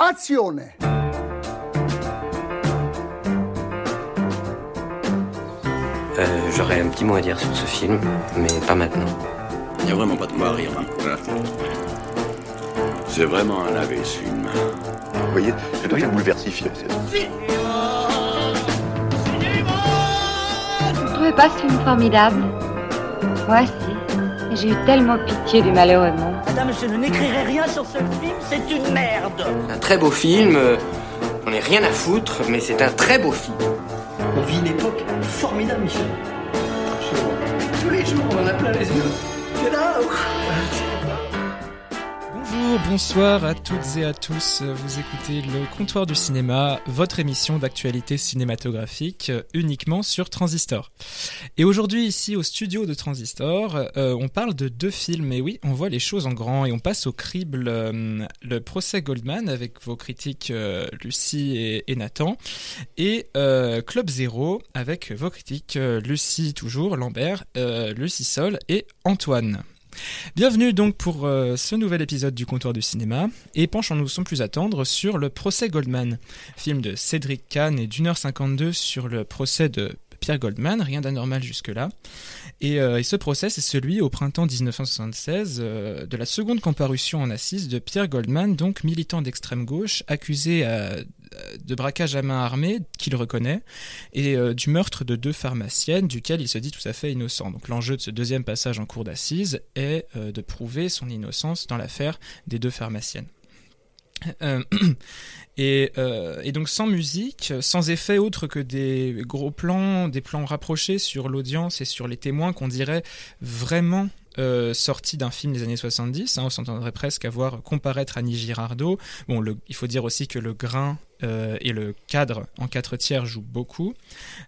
Azione Euh, J'aurais un petit mot à dire sur ce film, mais pas maintenant. Il n'y a vraiment pas de quoi à rire. hein. C'est vraiment un lavé ce film. Vous voyez, c'est très bouleversifié. Vous ne trouvez pas ce film formidable? Moi, si. J'ai eu tellement pitié du malheureux monde. Madame, je n'écrirai rien sur ce film, c'est une merde. Un très beau film, euh, on n'est rien à foutre, mais c'est un très beau film. On vit une époque formidable, Michel. Absolument. Tous les jours, on en a plein les yeux. C'est là. Bonsoir à toutes et à tous. Vous écoutez le Comptoir du cinéma, votre émission d'actualité cinématographique euh, uniquement sur Transistor. Et aujourd'hui ici au studio de Transistor, euh, on parle de deux films. Et oui, on voit les choses en grand et on passe au crible euh, le procès Goldman avec vos critiques Lucie et, Nathan et Club Zéro avec vos critiques Lucie toujours, Lambert, Lucie Sol et Antoine. Bienvenue donc pour euh, ce nouvel épisode du comptoir du cinéma. Et penchons-nous sans plus attendre sur le procès Goldman, film de Cédric Kahn et d'une heure 52 sur le procès de Pierre Goldman, rien d'anormal jusque-là. Et, euh, et ce procès, c'est celui au printemps 1976 euh, de la seconde comparution en assises de Pierre Goldman, donc militant d'extrême gauche, accusé euh, de braquage à main armée qu'il reconnaît et du meurtre de deux pharmaciennes duquel il se dit tout à fait innocent. Donc l'enjeu de ce deuxième passage en cour d'assises est de prouver son innocence dans l'affaire des deux pharmaciennes. Euh, et, euh, et donc sans musique, sans effet autre que des gros plans, des plans rapprochés sur l'audience et sur les témoins qu'on dirait vraiment euh, sortis d'un film des années 70. Hein, on s'entendrait presque à voir comparaître Annie Girardot. Bon, il faut dire aussi que le grain euh, et le cadre en quatre tiers jouent beaucoup.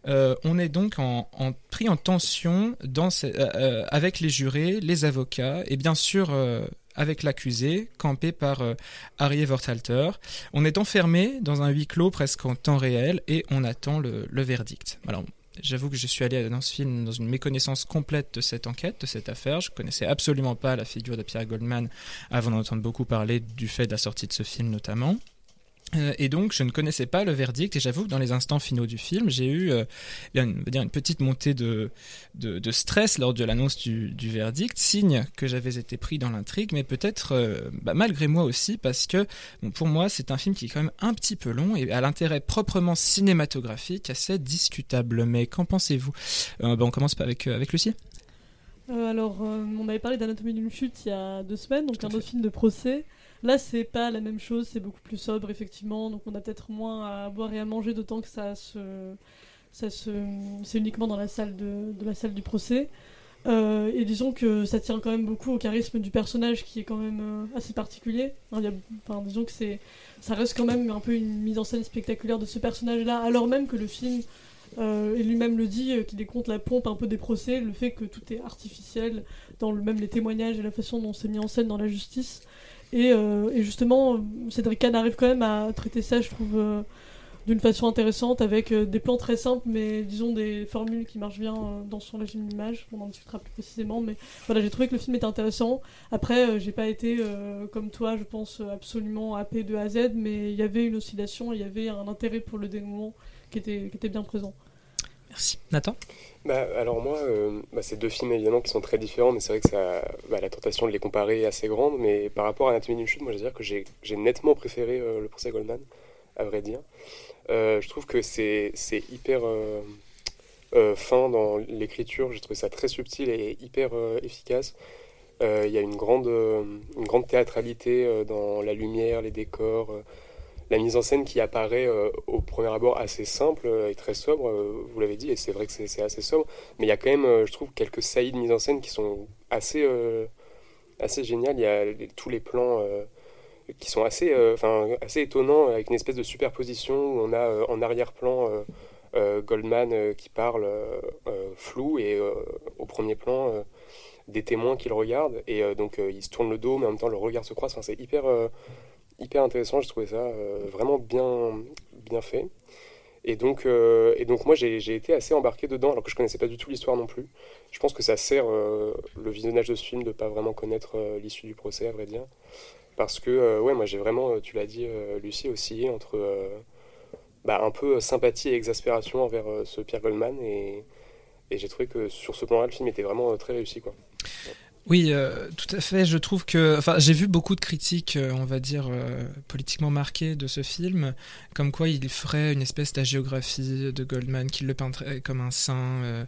On est donc pris en tension avec les jurés, les avocats et bien sûr avec l'accusé, campé par euh, Harry Werthalter. On est enfermé dans un huis clos presque en temps réel et on attend le, verdict. Alors, j'avoue que je suis allé dans ce film dans une méconnaissance complète de cette enquête, de cette affaire. Je connaissais absolument pas la figure de Pierre Goldman avant d'entendre beaucoup parler du fait de la sortie de ce film notamment. Euh, et donc, je ne connaissais pas le verdict, et j'avoue que dans les instants finaux du film, j'ai eu euh, une, une petite montée de, de, de stress lors de l'annonce du, du verdict, signe que j'avais été pris dans l'intrigue, mais peut-être euh, bah, malgré moi aussi, parce que bon, pour moi, c'est un film qui est quand même un petit peu long et à l'intérêt proprement cinématographique assez discutable. Mais qu'en pensez-vous? Euh, bah, On commence avec, avec Lucie. Alors, on avait parlé d'Anatomie d'une chute il y a deux semaines, donc un autre film de procès. Là, c'est pas la même chose, c'est beaucoup plus sobre, effectivement, donc on a peut-être moins à boire et à manger, d'autant que ça se. Ça se c'est uniquement dans la salle, de, de la salle du procès. Euh, et disons que ça tient quand même beaucoup au charisme du personnage qui est quand même euh, assez particulier. Hein, enfin, disons que c'est, ça reste quand même un peu une mise en scène spectaculaire de ce personnage-là, alors même que le film euh, et lui-même le dit, qu'il décompte la pompe un peu des procès, le fait que tout est artificiel, dans le, même les témoignages et la façon dont c'est mis en scène dans la justice. Et, euh, et justement, Cédric Kahn arrive quand même à traiter ça, je trouve, euh, d'une façon intéressante, avec euh, des plans très simples, mais disons des formules qui marchent bien dans son régime d'image. On en discutera plus précisément, mais voilà, j'ai trouvé que le film était intéressant. Après, j'ai pas été, comme toi, je pense, absolument happé de A à Z, mais il y avait une oscillation, il y avait un intérêt pour le dénouement qui était, qui était bien présent. Merci. Nathan Bah, alors moi, euh, bah, c'est deux films évidemment qui sont très différents, mais c'est vrai que ça, bah, la tentation de les comparer est assez grande. Mais par rapport à Anatomie d'une chute, moi je veux dire que j'ai nettement préféré euh, le procès Goldman, à vrai dire. Euh, je trouve que c'est hyper euh, fin dans l'écriture, j'ai trouvé ça très subtil et hyper efficace. Il y a une grande, une grande théâtralité dans la lumière, les décors, la mise en scène qui apparaît euh, au premier abord assez simple euh, et très sobre, euh, vous l'avez dit, et c'est vrai que c'est assez sobre, mais il y a quand même, je trouve, quelques saillies de mise en scène qui sont assez, géniales. Il y a tous les plans qui sont assez, étonnants, avec une espèce de superposition où on a en arrière-plan Goldman qui parle flou et au premier plan des témoins qui le regardent, et donc il se tourne le dos, mais en même temps le regard se croise. C'est hyper, hyper intéressant, je trouvais ça euh, vraiment bien, bien fait. Et donc, euh, et donc moi j'ai j'ai été assez embarqué dedans alors que je connaissais pas du tout l'histoire non plus. Je pense que ça sert euh, le visionnage de ce film de pas vraiment connaître l'issue du procès à vrai dire. parce que ouais, moi j'ai vraiment, tu l'as dit, Lucie, oscillé entre bah, un peu sympathie et exaspération envers ce Pierre Goldman et, et j'ai trouvé que sur ce plan-là, le film était vraiment très réussi, quoi. Oui, euh, tout à fait. Je trouve que, enfin, j'ai vu beaucoup de critiques, euh, on va dire euh, politiquement marquées de ce film, comme quoi il ferait une espèce d'agiographie de Goldman, qu'il le peindrait comme un saint.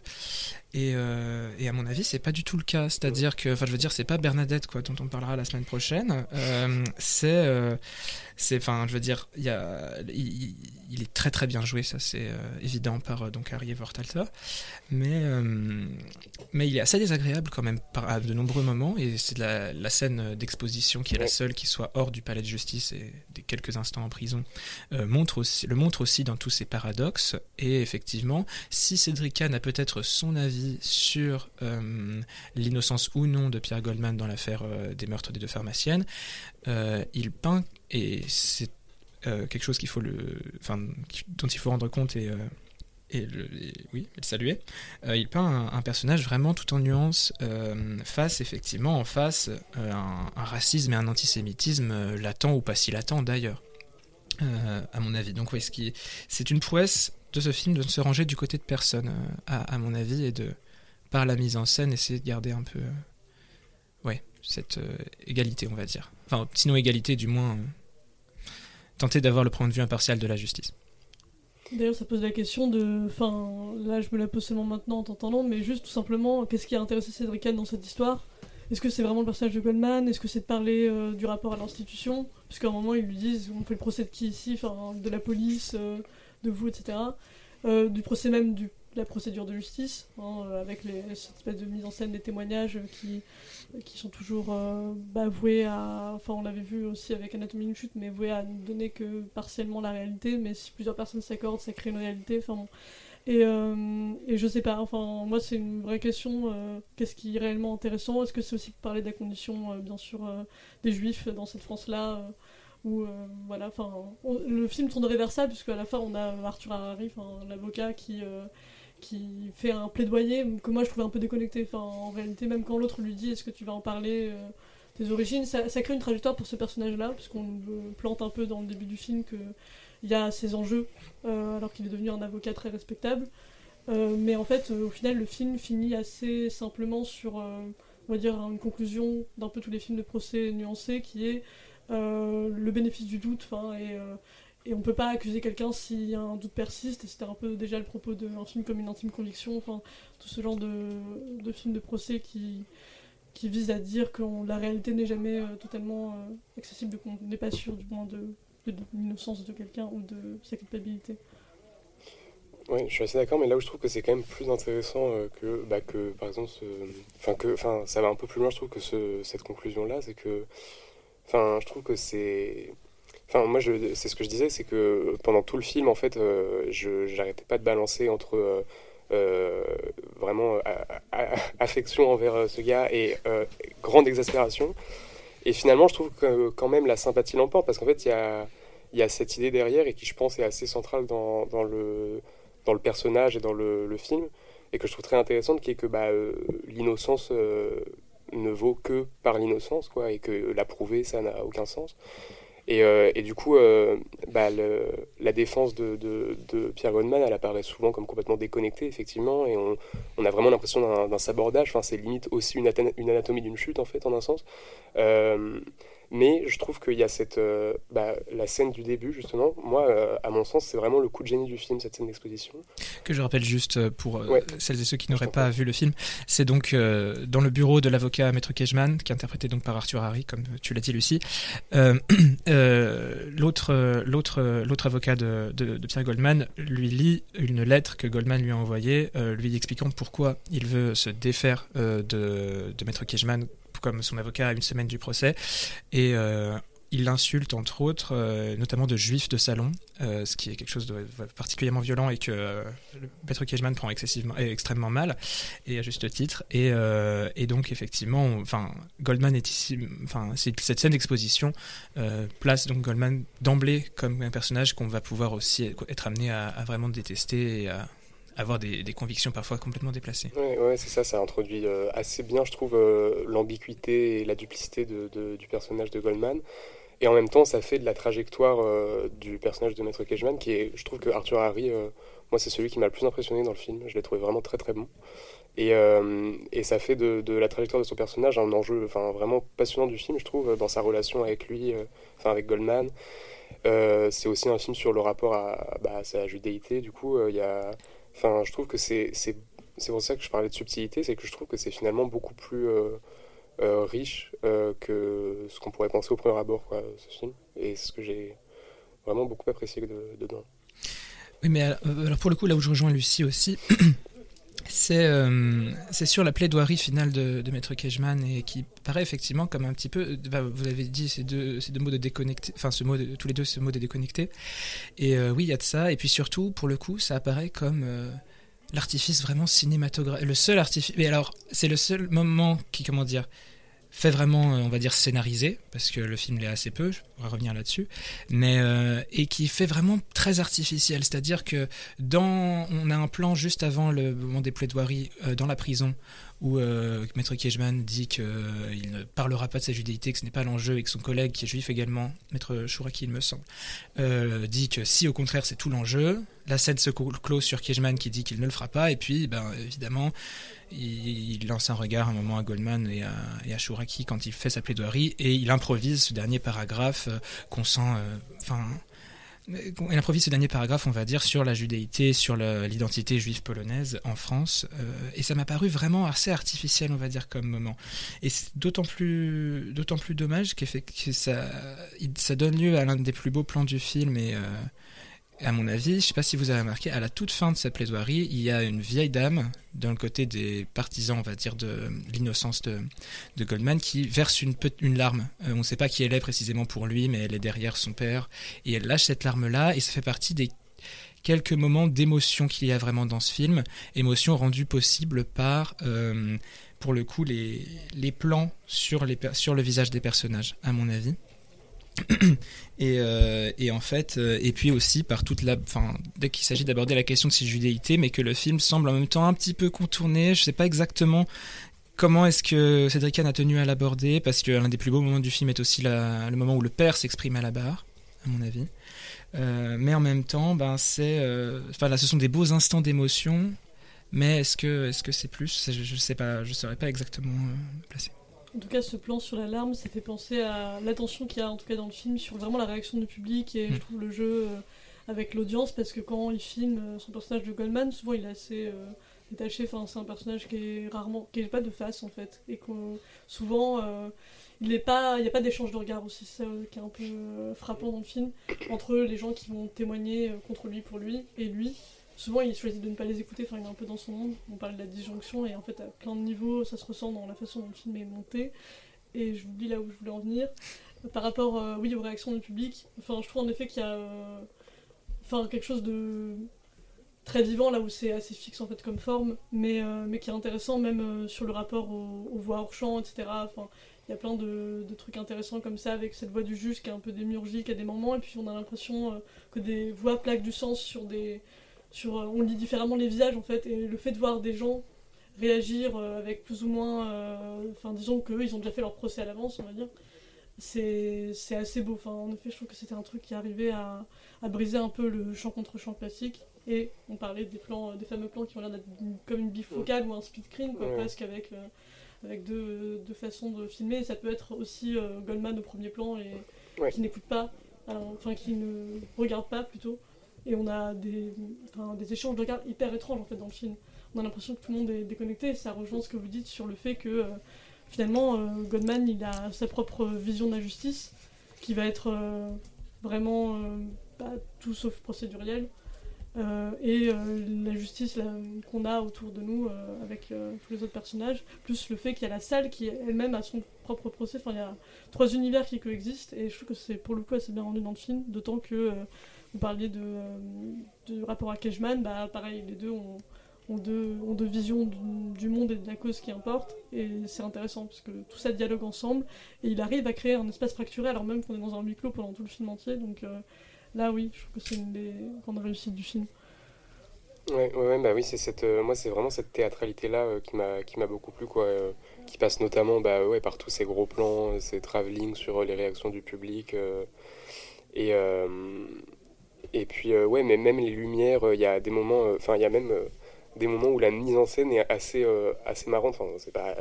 Euh, et, à mon avis, c'est pas du tout le cas. C'est-à-dire que, enfin, je veux dire, c'est pas Bernadette, quoi, dont on parlera la semaine prochaine. Euh, c'est, euh, je veux dire, il est très très bien joué, ça c'est évident par donc Harry Vortalter, mais mais il est assez désagréable quand même à de nombreux moments et c'est la, scène d'exposition qui est la seule qui soit hors du palais de justice et des quelques instants en prison montre aussi, le montre aussi dans tous ses paradoxes et effectivement si Cédric Kahn a peut-être son avis sur euh, l'innocence ou non de Pierre Goldman dans l'affaire euh, des meurtres des deux pharmaciennes euh, il peint et c'est quelque chose qu'il faut le, enfin, dont il faut rendre compte et, et, le, oui, le saluer. Il peint un, personnage vraiment tout en nuances, face effectivement en face un, un racisme et un antisémitisme latent ou pas si latent d'ailleurs, à mon avis. Donc oui, c'est une prouesse de ce film de ne se ranger du côté de personne, euh, à, mon avis, et de par la mise en scène essayer de garder un peu, euh, ouais, cette euh, égalité, on va dire. Enfin, sinon égalité, du moins. tenter d'avoir le point de vue impartial de la justice. D'ailleurs, ça pose la question de. Enfin, là, je me la pose seulement maintenant en t'entendant, mais juste tout simplement, qu'est-ce qui a intéressé Cédric Kahn dans cette histoire? Est-ce que c'est vraiment le personnage de Goldman? Est-ce que c'est de parler du rapport à l'institution? Puisqu'à un moment, ils lui disent on fait le procès de qui ici? Enfin, de la police, de vous, etc. Euh, du procès même du, de la procédure de justice, hein, euh, avec les, cette espèce de mise en scène des témoignages euh, qui, qui sont toujours euh, bah, voués à. Enfin, on l'avait vu aussi avec Anatomie d'une chute, mais voués à ne donner que partiellement la réalité. Mais si plusieurs personnes s'accordent, ça crée une réalité. Enfin, bon. Et, euh, et je sais pas, enfin, moi, c'est une vraie question. Qu'est-ce qui est réellement intéressant? Est-ce que c'est aussi parler de la condition, bien sûr, des juifs dans cette France-là où, euh, voilà, enfin, le film tournerait vers ça, puisque à la fin, on a Arthur Harari, l'avocat qui. euh, qui fait un plaidoyer que moi je trouvais un peu déconnecté. En réalité, même quand l'autre lui dit est-ce que tu vas en parler euh, tes origines, ça, crée une trajectoire pour ce personnage-là, puisqu'on plante un peu dans le début du film qu'il y a ses enjeux, alors qu'il est devenu un avocat très respectable. Mais en fait, au final, le film finit assez simplement sur, on va dire, une conclusion d'un peu tous les films de procès nuancés, qui est le bénéfice du doute, enfin, et, euh, et on peut pas accuser quelqu'un si un doute persiste, et c'était un peu déjà le propos d'un film comme une intime conviction, enfin, tout ce genre de, de films de procès qui, visent à dire que la réalité n'est jamais euh, totalement euh, accessible, qu'on n'est pas sûr du moins de, l'innocence de quelqu'un ou de sa culpabilité. Oui, je suis assez d'accord, mais là où je trouve que c'est quand même plus intéressant euh, que, bah, que, par exemple, enfin, enfin, ça va un peu plus loin, je trouve, que ce, cette conclusion-là, c'est que, enfin, je trouve que c'est, enfin, moi, c'est ce que je disais, c'est que pendant tout le film, en fait, euh, je, j'arrêtais pas de balancer entre euh, euh, vraiment affection envers ce gars et grande exaspération. Et finalement, je trouve quand même la sympathie l'emporte, parce qu'en fait, il y a, cette idée derrière et qui, je pense, est assez centrale dans, le personnage et dans le, film, et que je trouve très intéressante, qui est que bah, l'innocence ne vaut que par l'innocence, quoi, et que la prouver, ça n'a aucun sens. Et, euh, et du coup, euh, bah, le- la défense de, de, de Pierre Goldman, elle apparaît souvent comme complètement déconnectée, effectivement, et on, on a vraiment l'impression d'un sabordage, enfin, c'est limite aussi une anatomie d'une chute, en fait, en un sens. Euh, mais je trouve qu'il y a cette, euh, bah, la scène du début, justement, moi, euh, à mon sens, c'est vraiment le coup de génie du film, cette scène d'exposition. Que je rappelle juste euh, pour euh, Ouais. celles et ceux qui n'auraient pas vu le film, c'est donc dans le bureau de l'avocat Maître Kejman, qui est interprété donc par Arthur Harry, comme tu l'as dit Lucie. L'autre, l'autre, l'autre avocat de, de- de Pierre Goldman lui lit une lettre que Goldman lui a envoyée, lui expliquant pourquoi il veut se défaire de, de Maître Kejman comme son avocat à une semaine du procès. Et euh, il l'insulte entre autres, euh, notamment de juifs de salon, euh, ce qui est quelque chose de particulièrement violent et que euh, maître prend excessivement, euh, extrêmement mal, et à juste titre. Et, et donc effectivement, enfin Goldman est ici, enfin cette scène d'exposition place donc Goldman d'emblée comme un personnage qu'on va pouvoir aussi être amené à, à vraiment détester et à, avoir des, des convictions parfois complètement déplacées. Ouais, ouais c'est ça, ça introduit euh, assez bien, je trouve, euh, l'ambiguïté et la duplicité de, du personnage de Goldman. Et en même temps, ça fait de la trajectoire euh, du personnage de Maître Cageman, qui est, je trouve que Arthur Harry, euh, moi, c'est celui qui m'a le plus impressionné dans le film. Je l'ai trouvé vraiment très très bon. Et, et ça fait de, la trajectoire de son personnage un enjeu vraiment passionnant du film, je trouve, dans sa relation avec lui, enfin avec Goldman. c'est aussi un film sur le rapport à, bah, à sa judéité, du coup, il y a... Enfin, je trouve que c'est pour ça que je parlais de subtilité, c'est que je trouve que c'est finalement beaucoup plus euh, euh, riche euh, que ce qu'on pourrait penser au premier abord, quoi, ce film. Et c'est ce que j'ai vraiment beaucoup apprécié de, dedans. Oui, mais alors pour le coup, là où je rejoins Lucie aussi, c'est euh, sur la plaidoirie finale de, de Maître Cageman et qui paraît effectivement comme un petit peu. Bah, vous avez dit ces deux, ces deux mots de déconnecté, enfin ce mot de, tous les deux ce mot de déconnecté. Et oui, il y a de ça. Et puis surtout, pour le coup, ça apparaît comme l'artifice vraiment cinématographique. Le seul artifice. Mais alors, c'est le seul moment qui, comment dire, fait vraiment, on va dire, scénarisé, parce que le film l'est assez peu, je pourrais revenir là-dessus, mais euh, et qui fait vraiment très artificiel, c'est-à-dire que dans, on a un plan juste avant le moment des plaidoiries euh, dans la prison où euh, Maître Kiejman dit qu'il ne parlera pas de sa judéité, que ce n'est pas l'enjeu, et que son collègue, qui est juif également, Maître Chouraki, il me semble, euh, dit que si au contraire c'est tout l'enjeu. La scène se clôt sur Kiejman qui dit qu'il ne le fera pas, et puis ben, évidemment, il, lance un regard un moment à Goldman et à, et Chouraki quand il fait sa plaidoirie, et il improvise ce dernier paragraphe euh, qu'on sent. euh, Il improvise ce dernier paragraphe, on va dire, sur la judéité, sur l'identité juive polonaise en France. Euh, et ça m'a paru vraiment assez artificiel, on va dire, comme moment. Et c'est d'autant plus, plus dommage que ça, ça donne lieu à l'un des plus beaux plans du film euh, à mon avis, je ne sais pas si vous avez remarqué, à la toute fin de cette plaidoirie, il y a une vieille dame, dans le côté des partisans, on va dire, de l'innocence de, Goldman, qui verse une, une larme. Euh, on ne sait pas qui elle est précisément pour lui, mais elle est derrière son père. Et elle lâche cette larme-là, et ça fait partie des quelques moments d'émotion qu'il y a vraiment dans ce film. Émotion rendue possible par, euh, pour le coup, les, les plans sur, les, sur le visage des personnages, à mon avis. Et, euh, et, en fait, euh, et puis aussi par toute la, enfin, dès qu'il s'agit d'aborder la question de ses judéités, mais que le film semble en même temps un petit peu contourné. Je sais pas exactement comment est-ce que Cédric Kahn a tenu à l'aborder, parce que l'un des plus beaux moments du film est aussi le moment où le père s'exprime à la barre, à mon avis. Euh, mais en même temps, ben c'est, enfin là, ce sont des beaux instants d'émotion. Mais est-ce que, est-ce que c'est plus? Je, je sais pas, je saurais pas exactement me placer. En tout cas, ce plan sur la larme, ça fait penser à l'attention qu'il y a en tout cas dans le film sur vraiment la réaction du public et mmh. je trouve le jeu euh, avec l'audience parce que quand il filme euh, son personnage de Goldman, souvent il est assez euh, détaché. Enfin, c'est un personnage qui est rarement, qui est pas de face en fait et qu'on souvent euh, il n'est pas, il n'y a pas d'échange de regard aussi, ça qui est un peu frappant dans le film entre les gens qui vont témoigner contre lui pour lui et lui souvent il choisit de ne pas les écouter, enfin il est un peu dans son monde, on parle de la disjonction et en fait à plein de niveaux ça se ressent dans la façon dont le film est monté et je vous dis là où je voulais en venir. Par rapport euh, oui, aux réactions du public, enfin je trouve en effet qu'il y a euh, quelque chose de très vivant là où c'est assez fixe en fait comme forme, mais, euh, mais qui est intéressant même sur le rapport aux, voix hors champ, etc. Enfin, il y a plein de, de, trucs intéressants comme ça avec cette voix du juge qui est un peu démiurgique à des moments et puis on a l'impression que des voix plaquent du sens sur des sur, on lit différemment les visages en fait, et le fait de voir des gens réagir euh, avec plus ou moins, euh, enfin disons qu'eux ils ont déjà fait leur procès à l'avance, on va dire, c'est assez beau. Enfin, en effet, je trouve que c'était un truc qui arrivait à, à, briser un peu le champ contre champ classique. Et on parlait des plans, des fameux plans qui ont l'air d'être comme une bifocale ou un speed screen, quoi, presque avec, euh, avec deux, deux, façons de filmer. Et ça peut être aussi euh, Goldman au premier plan et ouais. qui n'écoute pas, enfin qui ne regarde pas plutôt et on a des, échanges de regards hyper étranges en fait dans le film. On a l'impression que tout le monde est déconnecté ça rejoint ce que vous dites sur le fait que euh, finalement euh, Godman il a sa propre vision de la justice qui va être euh, vraiment pas tout sauf procédurielle et la justice qu'on a autour de nous avec tous les autres personnages plus le fait qu'il y a la salle qui elle-même a son propre procès enfin il y a trois univers qui coexistent et je trouve que c'est pour le coup assez bien rendu dans le film d'autant que vous parliez de, euh, de rapport à Cashman, bah pareil, les deux ont, deux, ont deux visions du, du, monde et de la cause qui importe, et c'est intéressant parce que tout ça dialogue ensemble, et il arrive à créer un espace fracturé alors même qu'on est dans un huis clos pendant tout le film entier, donc euh, là oui, je trouve que c'est une des grandes réussites du film. Ouais, ouais, bah oui, c'est cette, euh, moi c'est vraiment cette théâtralité-là euh, qui m'a, qui m'a beaucoup plu, quoi, qui passe notamment, bah ouais, par tous ces gros plans, ces travelling sur les réactions du public, et et puis euh, ouais, mais même les lumières, euh, il y a des moments, euh, enfin il y a même euh, des moments où la mise en scène est assez, assez marrante. Enfin, c'est pas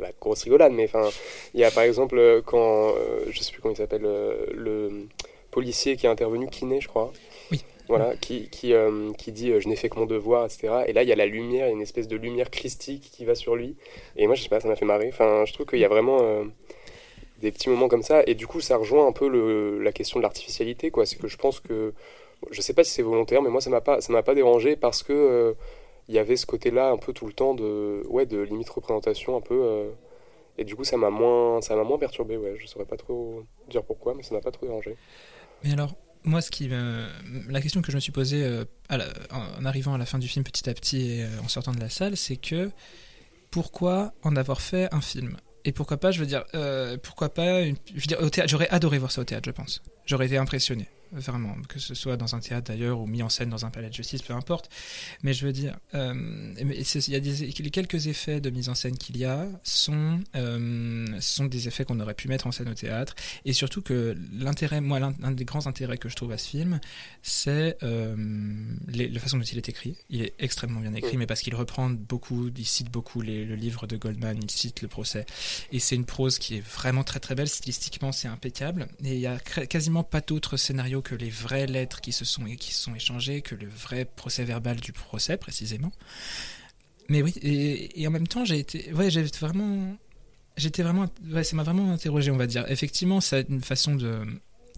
la grosse rigolade, mais enfin, il y a par exemple quand, je sais plus comment il s'appelle, le policier qui est intervenu, Kiné, je crois. Oui. Voilà, qui, qui, qui dit je n'ai fait que mon devoir, etc. Et là, il y a la lumière, il y a une espèce de lumière christique qui va sur lui. Et moi, je sais pas, ça m'a fait marrer. Enfin, je trouve qu'il y a vraiment des petits moments comme ça. Et du coup, ça rejoint un peu le, la question de l'artificialité, quoi. C'est que je pense que, je sais pas si c'est volontaire, mais moi, ça m'a pas, ça m'a pas dérangé parce que euh, il y avait ce côté-là un peu tout le temps de, ouais, de limite représentation un peu. euh, et du coup, ça m'a moins, ça m'a moins perturbé. Ouais, je saurais pas trop dire pourquoi, mais ça m'a pas trop dérangé. Mais alors, moi, ce qui la question que je me suis posée euh, en arrivant à la fin du film petit à petit et euh, en sortant de la salle, c'est que pourquoi en avoir fait un film? Et pourquoi pas, je veux dire, euh, pourquoi pas, au théâtre, j'aurais adoré voir ça au théâtre, je pense. J'aurais été impressionné, vraiment, que ce soit dans un théâtre d'ailleurs ou mis en scène dans un palais de justice, peu importe. Mais je veux dire, euh, il y a des, les quelques effets de mise en scène qu'il y a sont, euh, sont des effets qu'on aurait pu mettre en scène au théâtre. Et surtout que l'intérêt, moi, l'un un des grands intérêts que je trouve à ce film, c'est euh, la façon dont il est écrit. Il est extrêmement bien écrit, mais parce qu'il reprend beaucoup, il cite beaucoup les- le livre de Goldman, il cite le procès. Et c'est une prose qui est vraiment très très belle, stylistiquement c'est impeccable. Et il y a quasiment pas d'autre scénario que les vraies lettres qui se sont, qui se sont échangées, que le vrai procès verbal du procès précisément. Mais oui, et, en même temps j'ai été, ouais, j'ai vraiment, j'étais vraiment, ça m'a vraiment interrogé, on va dire. Effectivement, c'est une façon de,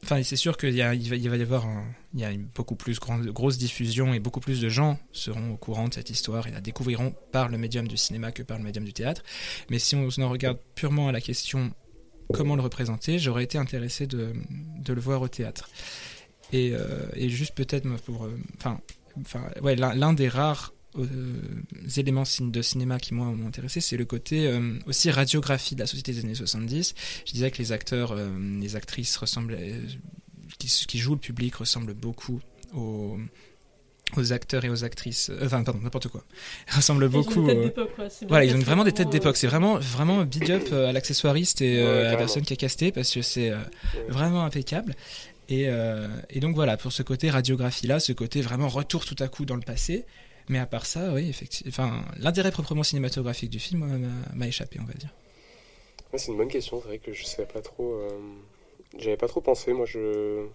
Enfin, c'est sûr qu'il va, va y avoir il y a une beaucoup plus grande, grosse diffusion et beaucoup plus de gens seront au courant de cette histoire et la découvriront par le médium du cinéma que par le médium du théâtre. Mais si on en regarde purement à la question comment le représenter, j'aurais été intéressé de le voir au théâtre. Et, euh, et juste peut-être pour, euh, enfin, enfin, ouais, l'un des rares euh, éléments de cinéma qui moi m'ont intéressé, c'est le côté euh, aussi radiographie de la société des années 70. Je disais que les acteurs, euh, les actrices ressemblent, qui, qui jouent le public ressemblent beaucoup aux, aux acteurs et aux actrices. euh, enfin, pardon, n'importe quoi. Ils ressemblent Ils ont beaucoup. des têtes aux- d'époque, quoi, c'est Voilà, ils ont vraiment des têtes d'époque. euh, C'est vraiment, vraiment big up euh, à l'accessoiriste et euh, Ouais, à la personne qui a casté parce que c'est euh, vraiment impeccable. Et, euh, et donc voilà, pour ce côté radiographie-là, ce côté vraiment retour tout à coup dans le passé. Mais à part ça, oui, effectivement. L'intérêt proprement cinématographique du film moi, m'a- échappé, on va dire. C'est une bonne question, c'est vrai que je sais pas trop. euh, J'avais pas trop pensé, moi je.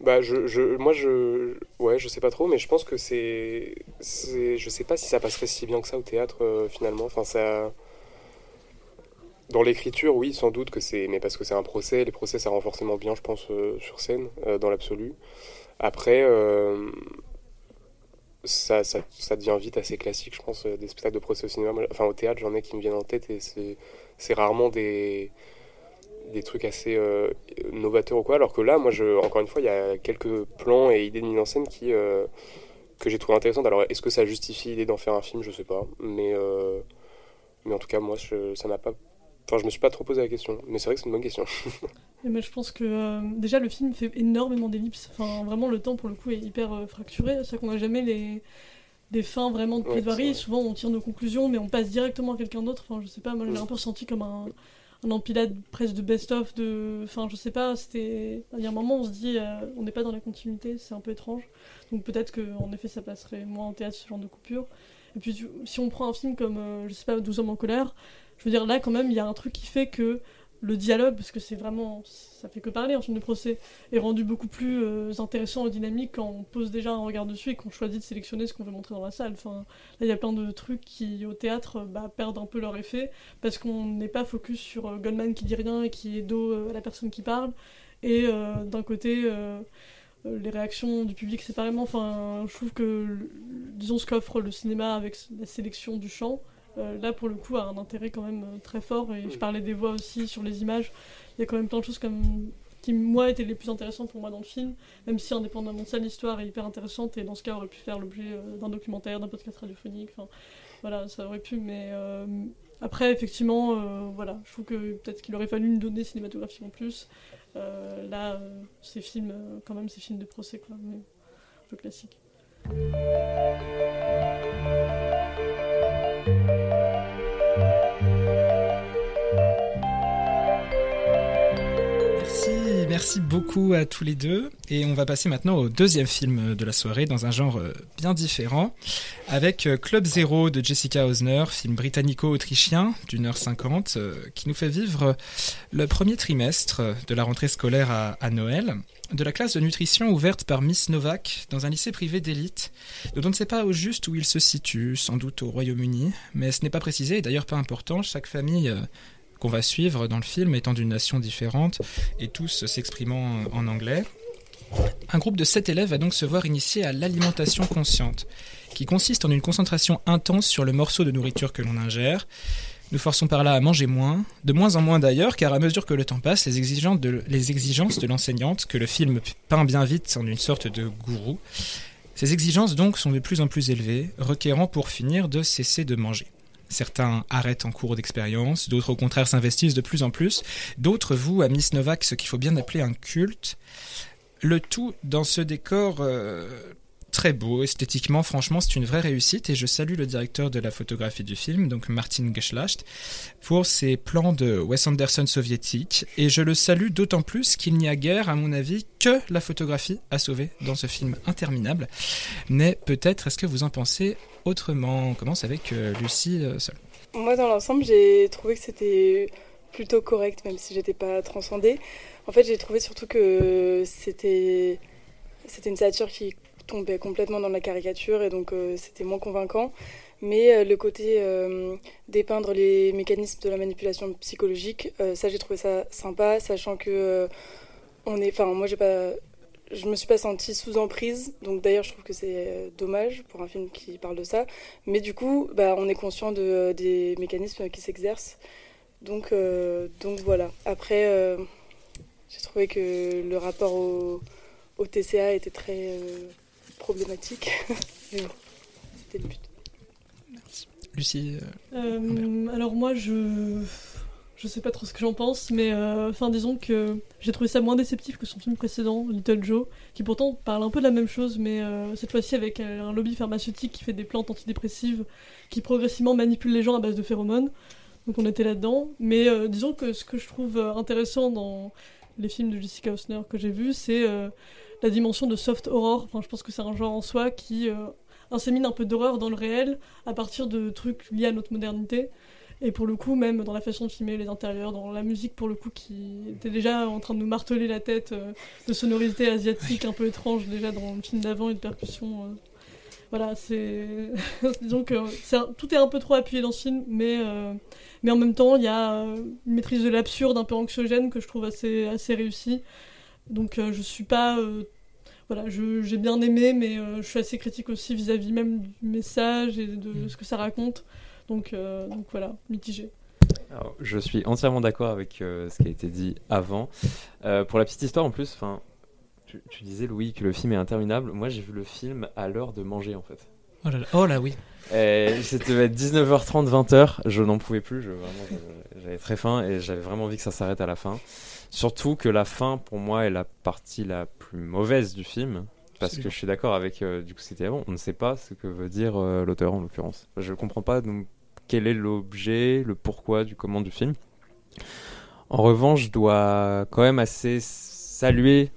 Bah, je, moi je. Ouais, je sais pas trop, mais je pense que c'est. Je sais pas si ça passerait si bien que ça au théâtre euh, finalement. Enfin, ça. Dans l'écriture, oui, sans doute que c'est. Mais parce que c'est un procès, les procès ça rend forcément bien, je pense, euh, sur scène, euh, dans l'absolu. Après. euh, Ça, ça, devient vite assez classique, je pense, des spectacles de procès au cinéma. Enfin, au théâtre, j'en ai qui me viennent en tête et c'est rarement des, des trucs assez novateurs ou quoi. Alors que là, moi, je, encore une fois, il y a quelques plans et idées de mise en scène qui, que j'ai trouvé intéressantes. Alors, est-ce que ça justifie l'idée d'en faire un film? Je sais pas. Mais, mais en tout cas, moi, ça m'a pas. Enfin, je me suis pas trop posé la question. Mais c'est vrai que c'est une bonne question. Moi, je pense que euh, déjà le film fait énormément d'ellipses. Enfin, vraiment, le temps pour le coup est hyper euh, fracturé. C'est-à-dire qu'on n'a jamais les des fins vraiment de plaidoirie. Souvent, on tire nos conclusions, mais on passe directement à quelqu'un d'autre. Enfin, je sais pas, moi, je l'ai Mm. un peu ressenti comme un, un empilade presque de best-of. De... Enfin, je sais pas, c'était. Il y a un moment, on se dit, euh, on n'est pas dans la continuité, c'est un peu étrange. Donc peut-être qu'en effet, ça passerait moins en théâtre, ce genre de coupure. Et puis, si on prend un film comme, je sais pas, 12 hommes en colère, je veux dire, là, quand même, il y a un truc qui fait que le dialogue, parce que c'est vraiment, ça fait que parler en film de procès, est rendu beaucoup plus euh, intéressant et dynamique quand on pose déjà un regard dessus et qu'on choisit de sélectionner ce qu'on veut montrer dans la salle. Enfin, là, il y a plein de trucs qui, au théâtre, bah, perdent un peu leur effet parce qu'on n'est pas focus sur euh, Goldman qui dit rien et qui est dos euh, à la personne qui parle. Et euh, d'un côté, euh, euh, les réactions du public séparément. Enfin, je trouve que, disons, ce qu'offre le cinéma avec la sélection du chant, euh, là pour le coup a un intérêt quand même euh, très fort et je Mm. parlais des voix aussi sur les images. Il y a quand même plein de choses comme qui moi étaient les plus intéressantes pour moi dans le film même si indépendamment de ça l'histoire est hyper intéressante et dans ce cas aurait pu faire l'objet euh, d'un documentaire d'un podcast radiophonique enfin voilà ça aurait pu mais euh, après effectivement euh, voilà je trouve que peut-être qu'il aurait fallu une donnée cinématographique en plus. Euh, là euh, ces films euh, quand même ces films de procès quoi mais un peu classique Merci beaucoup à tous les deux. Et on va passer maintenant au deuxième film de la soirée, dans un genre euh, bien différent, avec euh, Club Zero de Jessica Hausner, film britannico-autrichien d'une heure cinquante, euh, qui nous fait vivre le premier trimestre de la rentrée scolaire à, à Noël, de la classe de nutrition ouverte par Miss Novak dans un lycée privé d'élite, dont on ne sait pas au juste où il se situe, sans doute au Royaume-Uni, mais ce n'est pas précisé et d'ailleurs pas important, chaque famille qu'on va suivre dans le film étant d'une nation différente et tous s'exprimant en anglais. Un groupe de sept élèves va donc se voir initié à l'alimentation consciente, qui consiste en une concentration intense sur le morceau de nourriture que l'on ingère. Nous forçons par là à manger moins, de moins en moins d'ailleurs, car à mesure que le temps passe, les exigences de, les exigences de l'enseignante, que le film peint bien vite en une sorte de gourou, ces exigences donc sont de plus en plus élevées, requérant pour finir de cesser de manger. Certains arrêtent en cours d'expérience, d'autres au contraire s'investissent de plus en plus, d'autres vouent à Miss Novak ce qu'il faut bien appeler un culte. Le tout dans ce décor euh, très beau, esthétiquement, franchement, c'est une vraie réussite et je salue le directeur de la photographie du film, donc Martin Geschlacht, pour ses plans de Wes Anderson soviétique et je le salue d'autant plus qu'il n'y a guère, à mon avis, que la photographie à sauver dans ce film interminable. Mais peut-être, est-ce que vous en pensez autrement? On commence avec euh, Lucie seule. Moi, dans l'ensemble, j'ai trouvé que c'était plutôt correct, même si j'étais pas transcendée. En fait, j'ai trouvé surtout que c'était c'était une satire qui tombait complètement dans la caricature et donc euh, c'était moins convaincant. Mais euh, le côté euh, dépeindre les mécanismes de la manipulation psychologique, ça j'ai trouvé ça sympa, sachant que on est, enfin moi j'ai pas, je me suis pas sentie sous emprise, donc d'ailleurs je trouve que c'est dommage pour un film qui parle de ça. Mais du coup, bah, on est conscient de, des mécanismes qui s'exercent, donc voilà. Après, j'ai trouvé que le rapport au, au TCA était très problématique. Mais bon, c'était le but. Merci. Lucie euh, Alors moi, je je sais pas trop ce que j'en pense, mais euh, enfin disons que j'ai trouvé ça moins déceptif que son film précédent, Little Joe, qui pourtant parle un peu de la même chose, mais euh, cette fois-ci avec un lobby pharmaceutique qui fait des plantes antidépressives, qui progressivement manipule les gens à base de phéromones. Donc on était là-dedans. Mais disons que ce que je trouve intéressant dans les films de Jessica Hausner que j'ai vus, c'est la dimension de soft horror. Enfin, je pense que c'est un genre en soi qui euh, insémine un peu d'horreur dans le réel à partir de trucs liés à notre modernité. Et pour le coup, même dans la façon de filmer les intérieurs, dans la musique pour le coup qui était déjà en train de nous marteler la tête euh, de sonorités asiatiques un peu étranges déjà dans le film d'avant et de percussions. Euh. Voilà, c'est. Disons que tout est un peu trop appuyé dans ce film, mais, mais en même temps, il y a une maîtrise de l'absurde un peu anxiogène que je trouve assez, assez réussie. Donc euh, je suis pas euh, voilà, j'ai bien aimé, mais euh, je suis assez critique aussi vis-à-vis même du message et de mm. ce que ça raconte. Donc, donc voilà, mitigé. Alors, je suis entièrement d'accord avec ce qui a été dit avant. pour la petite histoire, en plus, enfin, tu, tu, disais Louis que le film est interminable. Moi, j'ai vu le film à l'heure de manger, en fait. Oh là, là. Oh là oui. C'était 19h30, 20h. Je n'en pouvais plus. J'avais très faim et j'avais vraiment envie que ça s'arrête à la fin. Surtout que la fin, pour moi, est la partie la plus mauvaise du film. Parce que je suis d'accord avec euh, du coup c'était avant. On ne sait pas ce que veut dire euh, l'auteur en l'occurrence. Je ne comprends pas donc, quel est l'objet, le pourquoi du comment du film. En revanche, je dois quand même assez saluer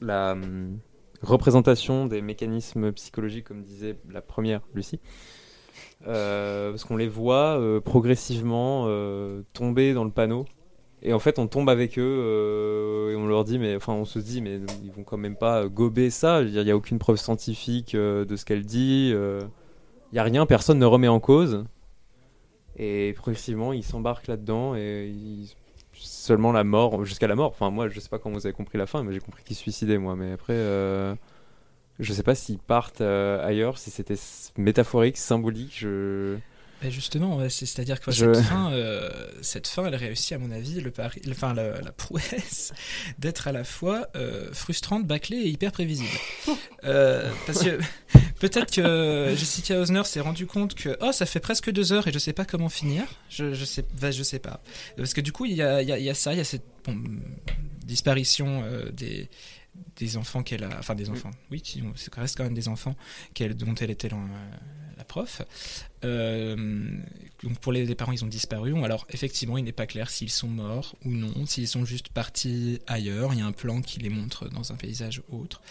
la hum, représentation des mécanismes psychologiques, comme disait la première Lucie. Euh, parce qu'on les voit progressivement tomber dans le panneau et en fait, on tombe avec eux euh, et on leur dit, mais enfin, on se dit, mais ils vont quand même pas gober ça. Il n'y a aucune preuve scientifique euh, de ce qu'elle dit. Euh. Il n'y a rien, personne ne remet en cause. Et progressivement, ils s'embarquent là-dedans et seulement la mort, jusqu'à la mort. Enfin, moi, je sais pas comment vous avez compris la fin, mais j'ai compris qu'ils se suicidaient, moi. Mais après, je sais pas s'ils partent ailleurs, si c'était métaphorique, symbolique. Je justement, c'est-à-dire que cette, fin, euh, cette fin, elle réussit, à mon avis, le pari, enfin, la, prouesse d'être à la fois euh, frustrante, bâclée et hyper prévisible. Euh, parce que peut-être que Jessica Osner s'est rendu compte que oh, ça fait presque deux heures et je sais pas comment finir. Je, je sais, je sais pas. Parce que du coup, il y a, y a, ça, il y a cette disparition des des enfants qu'elle a, enfin des enfants, oui, ça reste quand même des enfants qu'elle, dont elle était la, la prof. Euh, donc pour les, les parents, ils ont disparu. Alors effectivement, il n'est pas clair s'ils sont morts ou non, s'ils sont juste partis ailleurs. Il y a un plan qui les montre dans un paysage autre.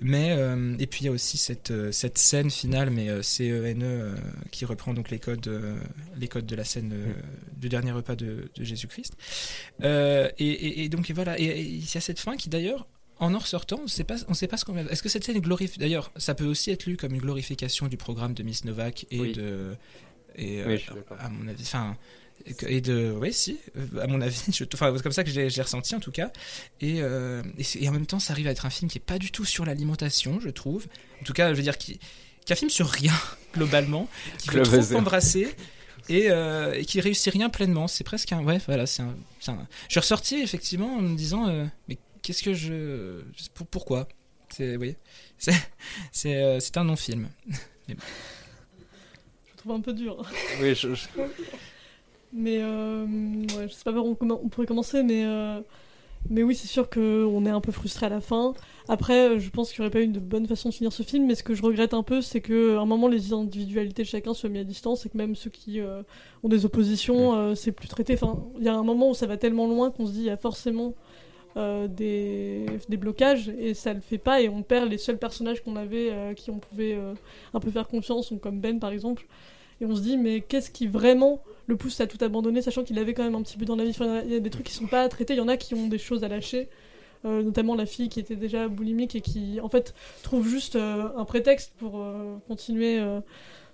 Mais euh, et puis il y a aussi cette euh, cette scène finale, mais CENE euh, qui reprend donc les codes les codes de la scène du dernier repas de, de Jésus-Christ. Et, et- et donc et voilà, et il y a cette fin qui d'ailleurs en en ressortant, on ne sait pas, on sait pas ce qu'on va. Est-ce que cette scène est glorifiée D'ailleurs, ça peut aussi être lu comme une glorification du programme de Miss Novak et Oui. de. Et, Oui, euh, je d'accord. à mon avis, enfin. et de. Oui, si, euh, à mon avis. je- Enfin, c'est comme ça que j'ai ressenti en tout cas. Et, euh, et, en même temps, ça arrive à être un film qui est pas du tout sur l'alimentation, je trouve. En tout cas, je veux dire, qui, qui est un film sur rien, globalement. Qui veut trop embrasser. Et, euh, et qui réussit rien pleinement. C'est presque un. Ouais, voilà, c'est un, Je suis ressorti effectivement en me disant euh, Mais qu'est-ce que je. pour- pourquoi? C'est. Oui. C'est c'est, euh, c'est un non-film. Bon. Je trouve un peu dur. Oui, je- je- Mais euh, ouais, je sais pas par où on, on pourrait commencer, mais, euh, mais oui, c'est sûr qu'on est un peu frustré à la fin. Après, je pense qu'il n'y aurait pas eu de bonne façon de finir ce film, mais ce que je regrette un peu, c'est qu'à un moment, les individualités de chacun soient mises à distance et que même ceux qui euh, ont des oppositions, euh, c'est plus traité. Enfin, il y a un moment où ça va tellement loin qu'on se dit il y a forcément euh, des, des blocages et ça le fait pas et on perd les seuls personnages qu'on avait euh, qui on pouvait euh, un peu faire confiance, comme Ben par exemple. Et on se dit, mais qu'est-ce qui vraiment le pousse à tout abandonner, sachant qu'il avait quand même un petit but dans la vie. Il y a- des trucs qui sont pas traités, il y en a qui ont des choses à lâcher. Euh, notamment la fille qui était déjà boulimique et qui en fait trouve juste un prétexte pour continuer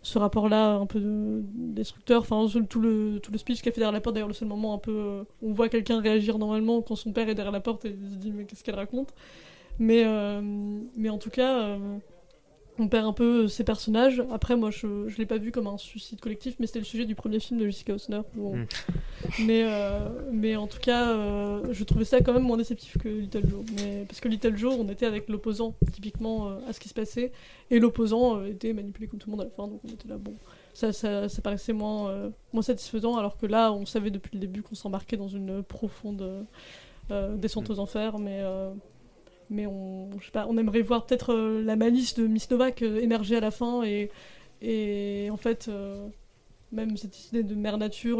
ce rapport-là un peu de- destructeur. Enfin, tout le, tout le speech qu'elle fait derrière la porte, d'ailleurs, le seul moment un peu. euh, on voit quelqu'un réagir normalement quand son père est derrière la porte et il se dit, mais qu'est-ce qu'elle raconte? Mais, euh, mais en tout cas, euh, on perd un peu ses personnages. Après, moi, je, je l'ai pas vu comme un suicide collectif, mais c'était le sujet du premier film de Jessica Osner. où on- Mm. mais, euh, mais en tout cas, euh, je trouvais ça quand même moins déceptif que Little Joe. Mais, parce que Little Joe, on était avec l'opposant, typiquement, euh, à ce qui se passait. Et l'opposant euh, était manipulé comme tout le monde à la fin, donc on était là, bon. Ça, ça, ça paraissait moins, euh, moins satisfaisant, alors que là, on savait depuis le début qu'on s'embarquait dans une profonde euh, euh, descente aux enfers, mais. Mais on, je sais pas, on aimerait voir peut-être euh, la malice de Miss Novak euh, émerger à la fin et, et en fait euh, même cette idée de mère nature,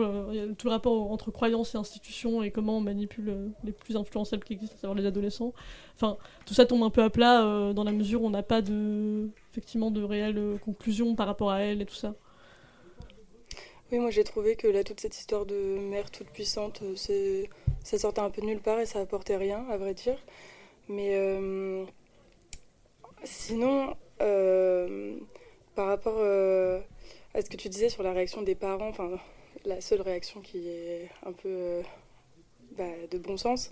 tout le rapport entre croyances et institutions et comment on manipule les plus influençables qui existent, à savoir les adolescents. Enfin, tout ça tombe un peu à plat dans la mesure où on n'a pas de, effectivement, de réelle euh, conclusion par rapport à elle et tout ça. Oui, moi j'ai trouvé que toute cette histoire de mère toute puissante, ça sortait un peu de nulle part et ça apportait rien, à vrai dire. Mais euh, sinon, euh, par rapport euh, à ce que tu disais sur la réaction des parents, enfin, la seule réaction qui est un peu bah, de bon sens,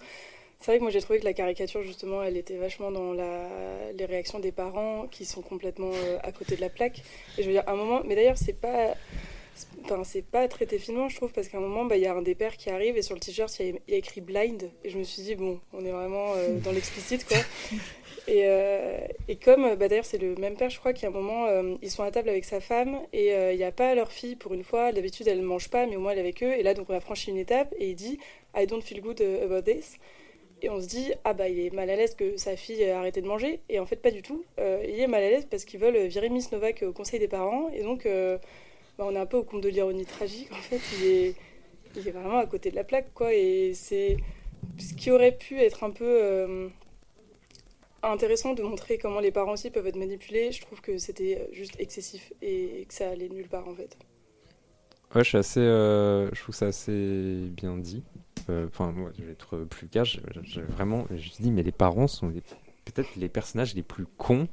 c'est vrai que moi j'ai trouvé que la caricature, justement, elle était vachement dans la... les réactions des parents qui sont complètement à côté de la plaque. Et je veux dire, à un moment, mais d'ailleurs, c'est pas. Enfin, c'est pas traité finement, je trouve, parce qu'à un moment, bah, il y a un des pères qui arrive et sur le t-shirt, il y, a- écrit blind. Et je me suis dit, bon, on est vraiment euh, dans l'explicite, quoi. Et, euh, et comme, bah, d'ailleurs, c'est le même père, je crois, qu'à un moment, euh, ils sont à table avec sa femme et il n'y a pas leur fille pour une fois. D'habitude, elle ne mange pas, mais au moins, elle est avec eux. Et là, donc, on a franchi une étape et il dit, I don't feel good about this. Et on se dit, ah bah il est mal à l'aise que sa fille ait arrêté de manger. Et en fait, pas du tout. Il est mal à l'aise parce qu'ils veulent virer Miss Novak au conseil des parents. Et donc, bah, on est un peu au compte de l'ironie tragique. En fait, il est, vraiment à côté de la plaque, quoi. Et c'est ce qui aurait pu être un peu euh, intéressant de montrer comment les parents aussi peuvent être manipulés. Je trouve que c'était juste excessif et que ça allait nulle part, en fait. Je suis assez. euh, je trouve ça assez bien dit. Euh, Enfin, moi, je vais être plus cash. Je- vraiment, je dis, mais les parents sont les- peut-être les personnages les plus cons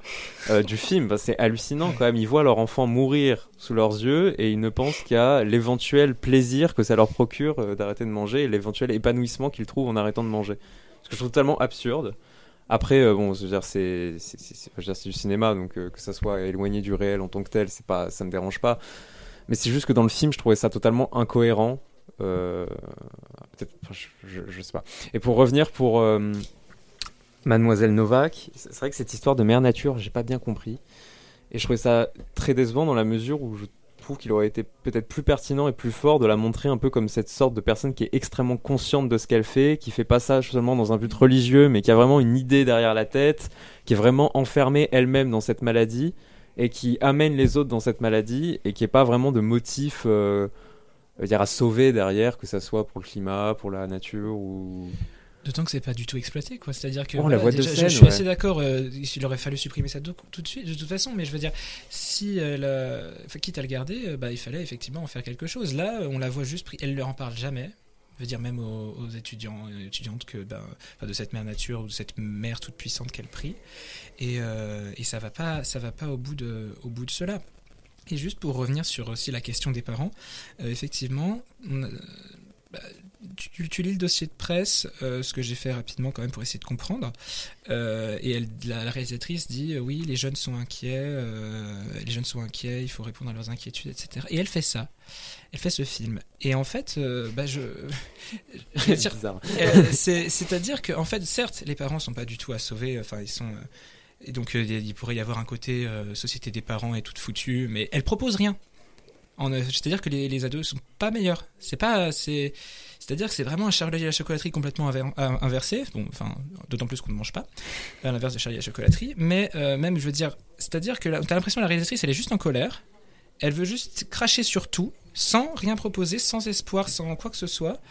euh, du film. C'est hallucinant quand même. Ils voient leur enfant mourir sous leurs yeux et ils ne pensent qu'à l'éventuel plaisir que ça leur procure euh, d'arrêter de manger et l'éventuel épanouissement qu'ils trouvent en arrêtant de manger. Ce que je trouve totalement absurde. Après, bon, c'est du cinéma, donc euh, que ça soit éloigné du réel en tant que tel, c'est pas, ça me dérange pas. Mais c'est juste que dans le film, je trouvais ça totalement incohérent. Peut-être, je, je, je sais pas. Et pour revenir pour Mademoiselle Novak, c'est vrai que cette histoire de mère nature, j'ai pas bien compris. Et je trouvais ça très décevant dans la mesure où je trouve qu'il aurait été peut-être plus pertinent et plus fort de la montrer un peu comme cette sorte de personne qui est extrêmement consciente de ce qu'elle fait, qui fait pas ça seulement dans un but religieux, mais qui a vraiment une idée derrière la tête, qui est vraiment enfermée elle-même dans cette maladie et qui amène les autres dans cette maladie et qui est pas vraiment de motif euh, dire à sauver derrière, que ça soit pour le climat, pour la nature ou D'autant que c'est pas du tout exploité, quoi. C'est-à-dire que Oh, la voilà, voix de déjà, je- scène, je suis ouais. assez d'accord. euh, il aurait fallu supprimer ça tout, tout de suite, de toute façon. Mais je veux dire, si euh, enfin, quitte à le garder, euh, bah, il fallait effectivement en faire quelque chose. Là, on la voit juste. Elle leur en parle jamais. Je veux dire même aux, aux étudiants, et étudiantes que, ben, enfin, de cette mère nature ou de cette mère toute puissante qu'elle prie. Et, euh, et ça va pas, ça va pas au bout de, au bout de cela. Et juste pour revenir sur aussi la question des parents, euh, effectivement, on a- bah, tu, tu lis le dossier de presse, euh, ce que j'ai fait rapidement quand même pour essayer de comprendre. Euh, et elle, la, la réalisatrice dit euh, oui, les jeunes sont inquiets, les jeunes sont inquiets, il faut répondre à leurs inquiétudes, etc. Et elle fait ça. Elle fait ce film. Et en fait, bah, je. C'est-à-dire que, en fait, certes, les parents sont pas du tout à sauver. Enfin, ils sont. et donc, il pourrait y avoir un côté société des parents est toute foutue, mais elle propose rien. En, C'est-à-dire que les, les ados sont pas meilleurs. C'est pas. C'est. C'est-à-dire que c'est vraiment un Charlie à la chocolaterie complètement inver- in- inversé. Bon, enfin, d'autant plus qu'on ne mange pas, à l'inverse de Charlie à la chocolaterie. Mais euh, même, je veux dire, c'est-à-dire que là, t'as l'impression que la réalisatrice, elle est juste en colère. Elle veut juste cracher sur tout, sans rien proposer, sans espoir, sans quoi que ce soit.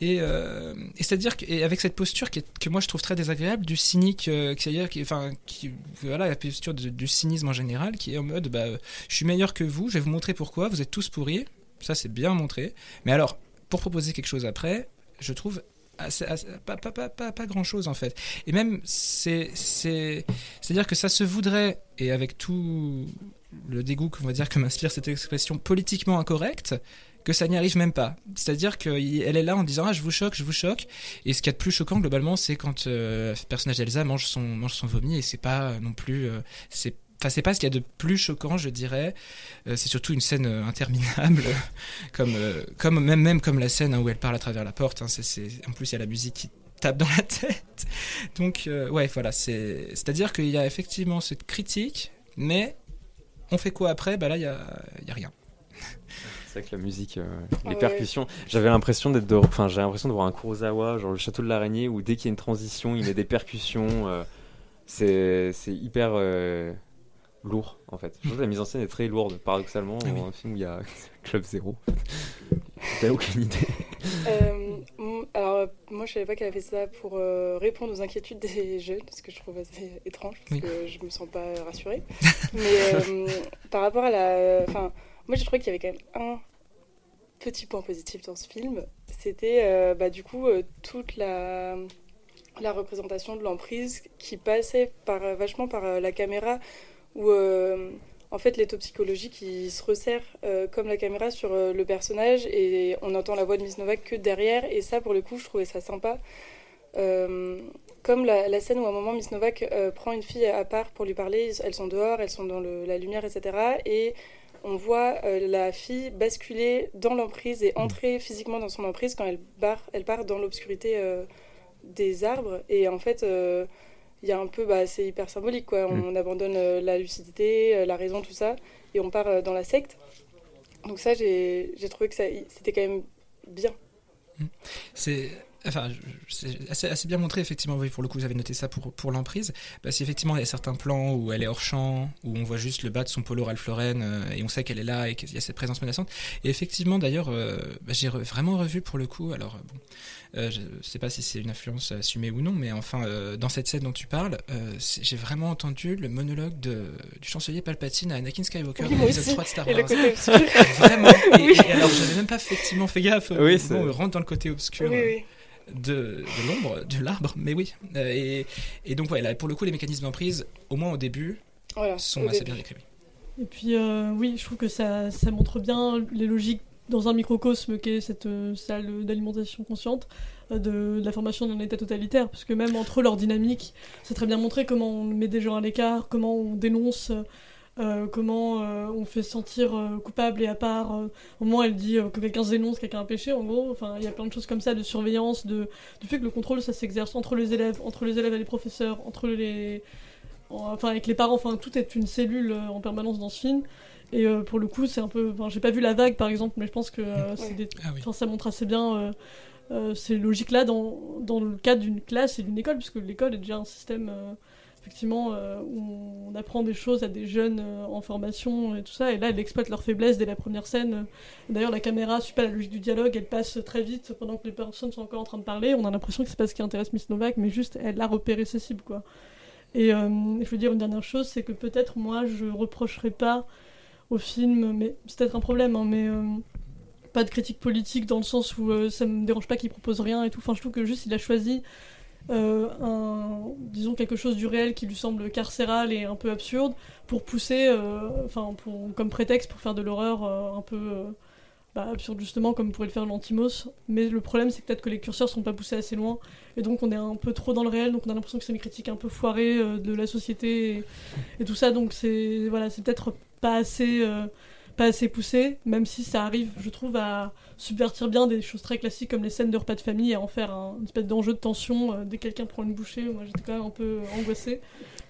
Et, euh, c'est-à-dire avec cette posture qui que moi je trouve très désagréable, du cynique, euh, qui, qui, enfin, qui, voilà, la posture du cynisme en général, qui est en mode, bah, je suis meilleur que vous, je vais vous montrer pourquoi, vous êtes tous pourris, ça c'est bien montré. Mais alors, pour proposer quelque chose après, je trouve assez- pas, pas, pas, pas, grand chose en fait. Et même, c'est, c'est, c'est-à-dire que ça se voudrait, et avec tout le dégoût qu'on va dire que m'inspire cette expression politiquement incorrecte, que ça n'y arrive même pas. C'est-à-dire qu'elle est là en disant ah je vous choque, je vous choque. Et ce qu'il y a de plus choquant globalement, c'est quand euh, le personnage d'Elsa mange son mange son vomi et c'est pas euh, non plus euh, Enfin, c'est pas ce qu'il y a de plus choquant, je dirais. Euh, c'est surtout une scène euh, interminable, comme, euh, comme même, même comme la scène hein, où elle parle à travers la porte. hein, c'est, En plus, il y a la musique qui tape dans la tête. Donc, euh, ouais, voilà. C'est... C'est-à-dire qu'il y a effectivement cette critique, mais on fait quoi après? Bah là, il y a, il y a rien. C'est vrai que la musique, euh, les ouais. percussions, j'avais l'impression d'être, de... enfin, j'ai l'impression de voir un Kurosawa, genre le château de l'araignée, où dès qu'il y a une transition, il met des percussions. euh, c'est, c'est hyper euh, lourd en fait. Je trouve que la mise en scène est très lourde, paradoxalement, Ah oui. dans un film où il y a Club Zéro. T'as aucune idée. Euh, alors, moi, je savais pas qu'elle avait fait ça pour euh, répondre aux inquiétudes des jeunes, ce que je trouve assez étrange, parce Oui. que je me sens pas rassurée. Mais euh, par rapport à la. Enfin, moi, j'ai trouvé qu'il y avait quand même un petit point positif dans ce film. C'était, euh, bah, du coup, euh, toute la, la représentation de l'emprise qui passait par, vachement par euh, la caméra, où. euh, en fait, l'étau psychologique, il se resserre euh, comme la caméra sur euh, le personnage et on entend la voix de Miss Novak que derrière. Et ça, pour le coup, je trouvais ça sympa. Comme la, scène où à un moment Miss Novak prend une fille à part pour lui parler, elles sont dehors, elles sont dans la lumière, etc. Et on voit la fille basculer dans l'emprise et entrer physiquement dans son emprise quand elle, barre, elle part dans l'obscurité des arbres. Et en fait, il y a un peu, bah, c'est hyper symbolique, quoi. On abandonne euh, la lucidité, euh, la raison, tout ça, et on part euh, dans la secte. Donc ça, j'ai trouvé que ça- c'était quand même bien. C'est enfin, c'est assez, assez bien montré, effectivement. Oui, pour le coup, j'avais noté ça pour, pour l'emprise. Parce qu'effectivement, il y a certains plans où elle est hors champ, où on voit juste le bas de son polo Ralph Lauren, euh, et on sait qu'elle est là et qu'il y a cette présence menaçante. Et effectivement, d'ailleurs, euh, bah, j'ai re- vraiment revu pour le coup. Alors, euh, bon, euh, je sais pas si c'est une influence assumée ou non, mais enfin, euh, dans cette scène dont tu parles, euh, j'ai vraiment entendu le monologue de, du chancelier Palpatine à Anakin Skywalker Oui, dans l'épisode aussi. 3 de Star Et le Wars. côté obscur. Vraiment. Et, Oui. et alors, j'avais même pas effectivement fait gaffe. Oui, c'est- bon, on rentre dans le côté obscur Oui, oui. De, de l'ombre, de l'arbre, mais oui. Euh, et, et donc, voilà, pour le coup, les mécanismes d'emprise, au moins au début, Voilà, sont au assez début. bien décrits. Et puis, euh, oui, je trouve que ça, ça montre bien les logiques dans un microcosme qu'est cette euh, salle d'alimentation consciente euh, de, de la formation d'un état totalitaire. Parce que même entre leur dynamique, c'est très bien montré comment on met des gens à l'écart, comment on dénonce, euh, comment euh, on fait sentir euh, coupable et à part. euh, au moment, elle dit euh, que quelqu'un se dénonce, quelqu'un a péché, en gros. Enfin, il y a plein de choses comme ça, de surveillance, de, du fait que le contrôle, ça s'exerce entre les élèves, entre les élèves et les professeurs, entre les enfin avec les parents, enfin tout est une cellule euh, en permanence dans ce film. Et euh, pour le coup, c'est un peu. Enfin, j'ai pas vu la vague par exemple, mais je pense que euh, des- Ah oui. enfin, ça montre assez bien euh, euh, ces logiques-là dans, dans le cadre d'une classe et d'une école, puisque l'école est déjà un système euh, effectivement euh, où on apprend des choses à des jeunes euh, en formation et tout ça. Et là, elle exploite leur faiblesse dès la première scène. D'ailleurs, la caméra suit pas la logique du dialogue, elle passe très vite pendant que les personnes sont encore en train de parler. On a l'impression que c'est pas ce qui intéresse Miss Novak, mais juste elle a repéré ses cibles, quoi. Et euh, je veux dire une dernière chose, c'est que peut-être moi je reprocherais pas au film, mais c'est peut-être un problème, hein, mais pas de critique politique dans le sens où ça me dérange pas qu'il propose rien et tout. Enfin, je trouve que juste il a choisi euh, un, disons quelque chose du réel qui lui semble carcéral et un peu absurde pour pousser, euh, enfin, pour, comme prétexte pour faire de l'horreur euh, un peu euh, bah, absurde justement, comme pourrait le faire l'Antimos. Mais le problème, c'est peut-être que les curseurs sont pas poussés assez loin et donc on est un peu trop dans le réel, donc on a l'impression que c'est une critique un peu foirée euh, de la société et, et tout ça. Donc c'est voilà, c'est peut-être pas assez. Pas assez poussé, même si ça arrive, je trouve, à subvertir bien des choses très classiques comme les scènes de repas de famille et en faire un, une espèce d'enjeu de tension euh, dès que quelqu'un prend une bouchée. Moi, j'étais quand même un peu angoissée.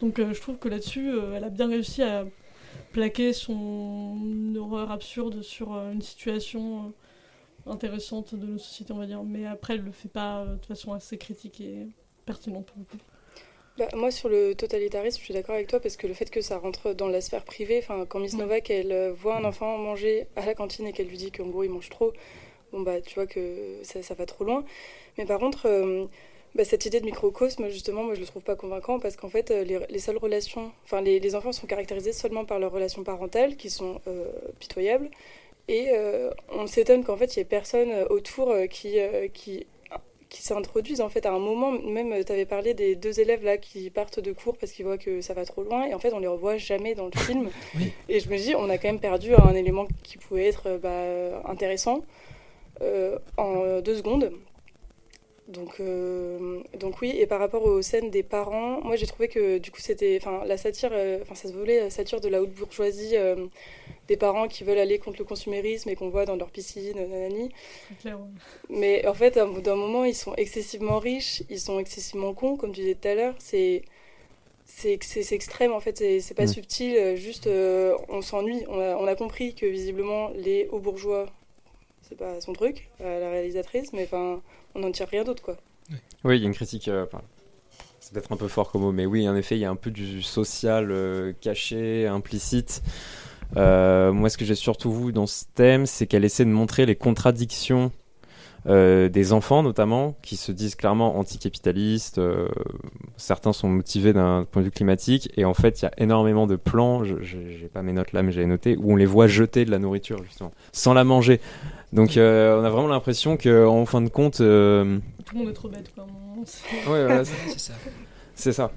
Donc, euh, je trouve que là-dessus, euh, elle a bien réussi à plaquer son horreur absurde sur une situation intéressante de nos sociétés, on va dire. Mais après, elle le fait pas de façon assez critique et pertinente pour le coup. Bah, moi, sur le totalitarisme, je suis d'accord avec toi parce que le fait que ça rentre dans la sphère privée, enfin, quand Miss Novak elle euh, voit un enfant manger à la cantine et qu'elle lui dit qu'en gros il mange trop, bon bah tu vois que ça, ça va trop loin. Mais par contre, euh, bah, cette idée de microcosme, justement, moi je le trouve pas convaincant parce qu'en fait, euh, les, les seules relations, enfin, les, les enfants sont caractérisés seulement par leurs relations parentales qui sont euh, pitoyables. Et euh, on s'étonne qu'en fait, il y ait personne autour qui, qui qui s'introduisent en fait à un moment même tu avais parlé des deux élèves là qui partent de cours parce qu'ils voient que ça va trop loin et en fait on les revoit jamais dans le film. Et je me dis on a quand même perdu un élément qui pouvait être euh, bah, intéressant euh, en deux secondes donc, euh, donc oui, et par rapport aux scènes des parents, moi j'ai trouvé que du coup c'était, enfin la satire, euh, enfin ça se volait la satire de la haute bourgeoisie, euh, des parents qui veulent aller contre le consumérisme et qu'on voit dans leur piscine, nanani. C'est clair, ouais. Mais en fait, à un bout d'un moment, ils sont excessivement riches, ils sont excessivement cons, comme tu disais tout à l'heure. C'est c'est extrême en fait, c'est pas Mm. subtil. Juste, euh, on s'ennuie. On a, on a compris que visiblement les hauts bourgeois, c'est pas son truc, euh, la réalisatrice, mais enfin, on n'en tire rien d'autre quoi. Oui, il y a une critique. euh, c'est peut-être un peu fort comme mot, mais oui, en effet, il y a un peu du social euh, caché, implicite. Euh, moi, ce que j'ai surtout vu dans ce thème, c'est qu'elle essaie de montrer les contradictions euh, des enfants, notamment, qui se disent clairement anticapitalistes. euh, certains sont motivés d'un point de vue climatique, et en fait, il y a énormément de plans. J'ai pas mes notes là, mais j'avais noté où on les voit jeter de la nourriture justement, sans la manger. Donc, euh, on a vraiment l'impression que, en fin de compte. euh, Tout le monde est trop bête, quoi. Ouais, voilà, c'est ça. C'est ça.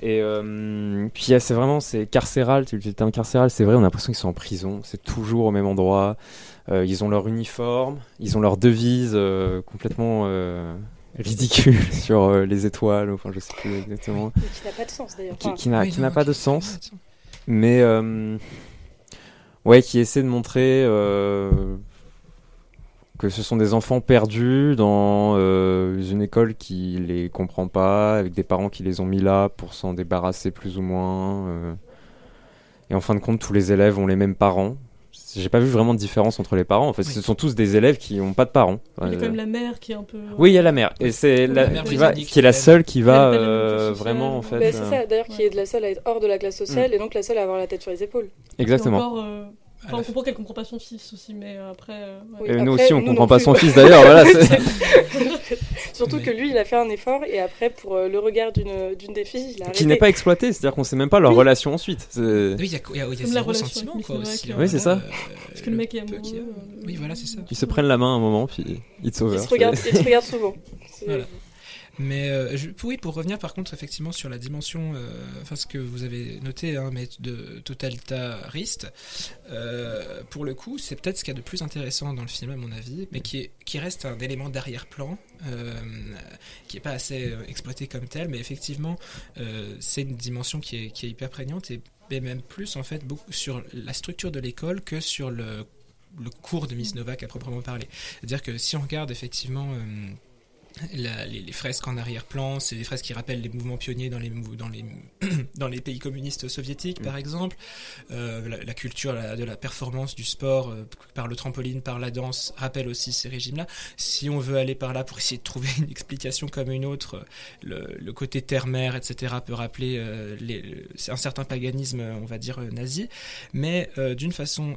Et euh, puis c'est vraiment c'est carcéral. Tu le terme carcéral, c'est vrai. On a l'impression qu'ils sont en prison. C'est toujours au même endroit. Euh, ils ont leur uniforme, ils ont leur devise euh, complètement euh, ridicule sur euh, les étoiles. Enfin, je sais plus exactement. Qui n'a pas de sens d'ailleurs. Qui, qui n'a Oui, pas de sens. pas de sens. Mais euh, ouais, qui essaie de montrer euh, que ce sont des enfants perdus dans euh, une école qui les comprend pas, avec des parents qui les ont mis là pour s'en débarrasser plus ou moins. euh. Et en fin de compte, tous les élèves ont les mêmes parents. J'ai pas vu vraiment de différence entre les parents. En fait, Oui. ce sont tous des élèves qui n'ont pas de parents. Il y a Euh, quand même la mère qui est un peu. Oui, il y a la mère. Et c'est La la, mère qui, va, britannique qui est la seule qui va euh, vraiment en fait. bah, c'est euh, ça d'ailleurs qui est de la seule à être hors de la classe sociale et donc la seule à avoir la tête sur les épaules. Exactement. Euh, enfin, on comprend qu'elle comprend pas son fils aussi, mais euh, après. euh, ouais. Oui, Et nous après, aussi, on nous comprend pas plus, son fils d'ailleurs. voilà, Surtout Mais- que lui, il a fait un effort et après, pour euh, le regard d'une d'une des filles, il a arrêté. qui n'est pas exploité, c'est-à-dire qu'on sait même pas leur Oui. relation ensuite. C'est- Oui, il y a, il y a, il y a Comme la zéro relation sentiment quoi aussi. Novak, Oui, c'est ça. Parce que le mec est peu qu'il y a. amoureux, euh, Oui, voilà, c'est ça. Ils se prennent la main un moment, puis it's over. Il se regarde, C'est- il se regarde souvent. Mais euh, oui, pour revenir par contre effectivement sur la dimension, euh, enfin ce que vous avez noté, hein, mais de totalitariste, euh, pour le coup, c'est peut-être ce qu'il y a de plus intéressant dans le film à mon avis, mais qui, est, qui reste un élément d'arrière-plan, qui est pas assez exploité comme tel, mais effectivement, c'est une dimension qui est, qui est hyper prégnante et, même plus en fait beaucoup sur la structure de l'école que sur le le cours de Miss Novak à proprement parler. C'est-à-dire que si on regarde effectivement la- les, les fresques en arrière-plan, c'est des fresques qui rappellent les mouvements pionniers dans les, mou- dans les, dans les pays communistes soviétiques, Mm. par exemple. Euh, la, la culture la- de la performance, du sport, euh, par le trampoline, par la danse, rappelle aussi ces régimes-là. Si on veut aller par là pour essayer de trouver une explication comme une autre, le, le côté terre-mer, etc., peut rappeler euh, les- un certain paganisme, on va dire, nazi. Mais d'une façon...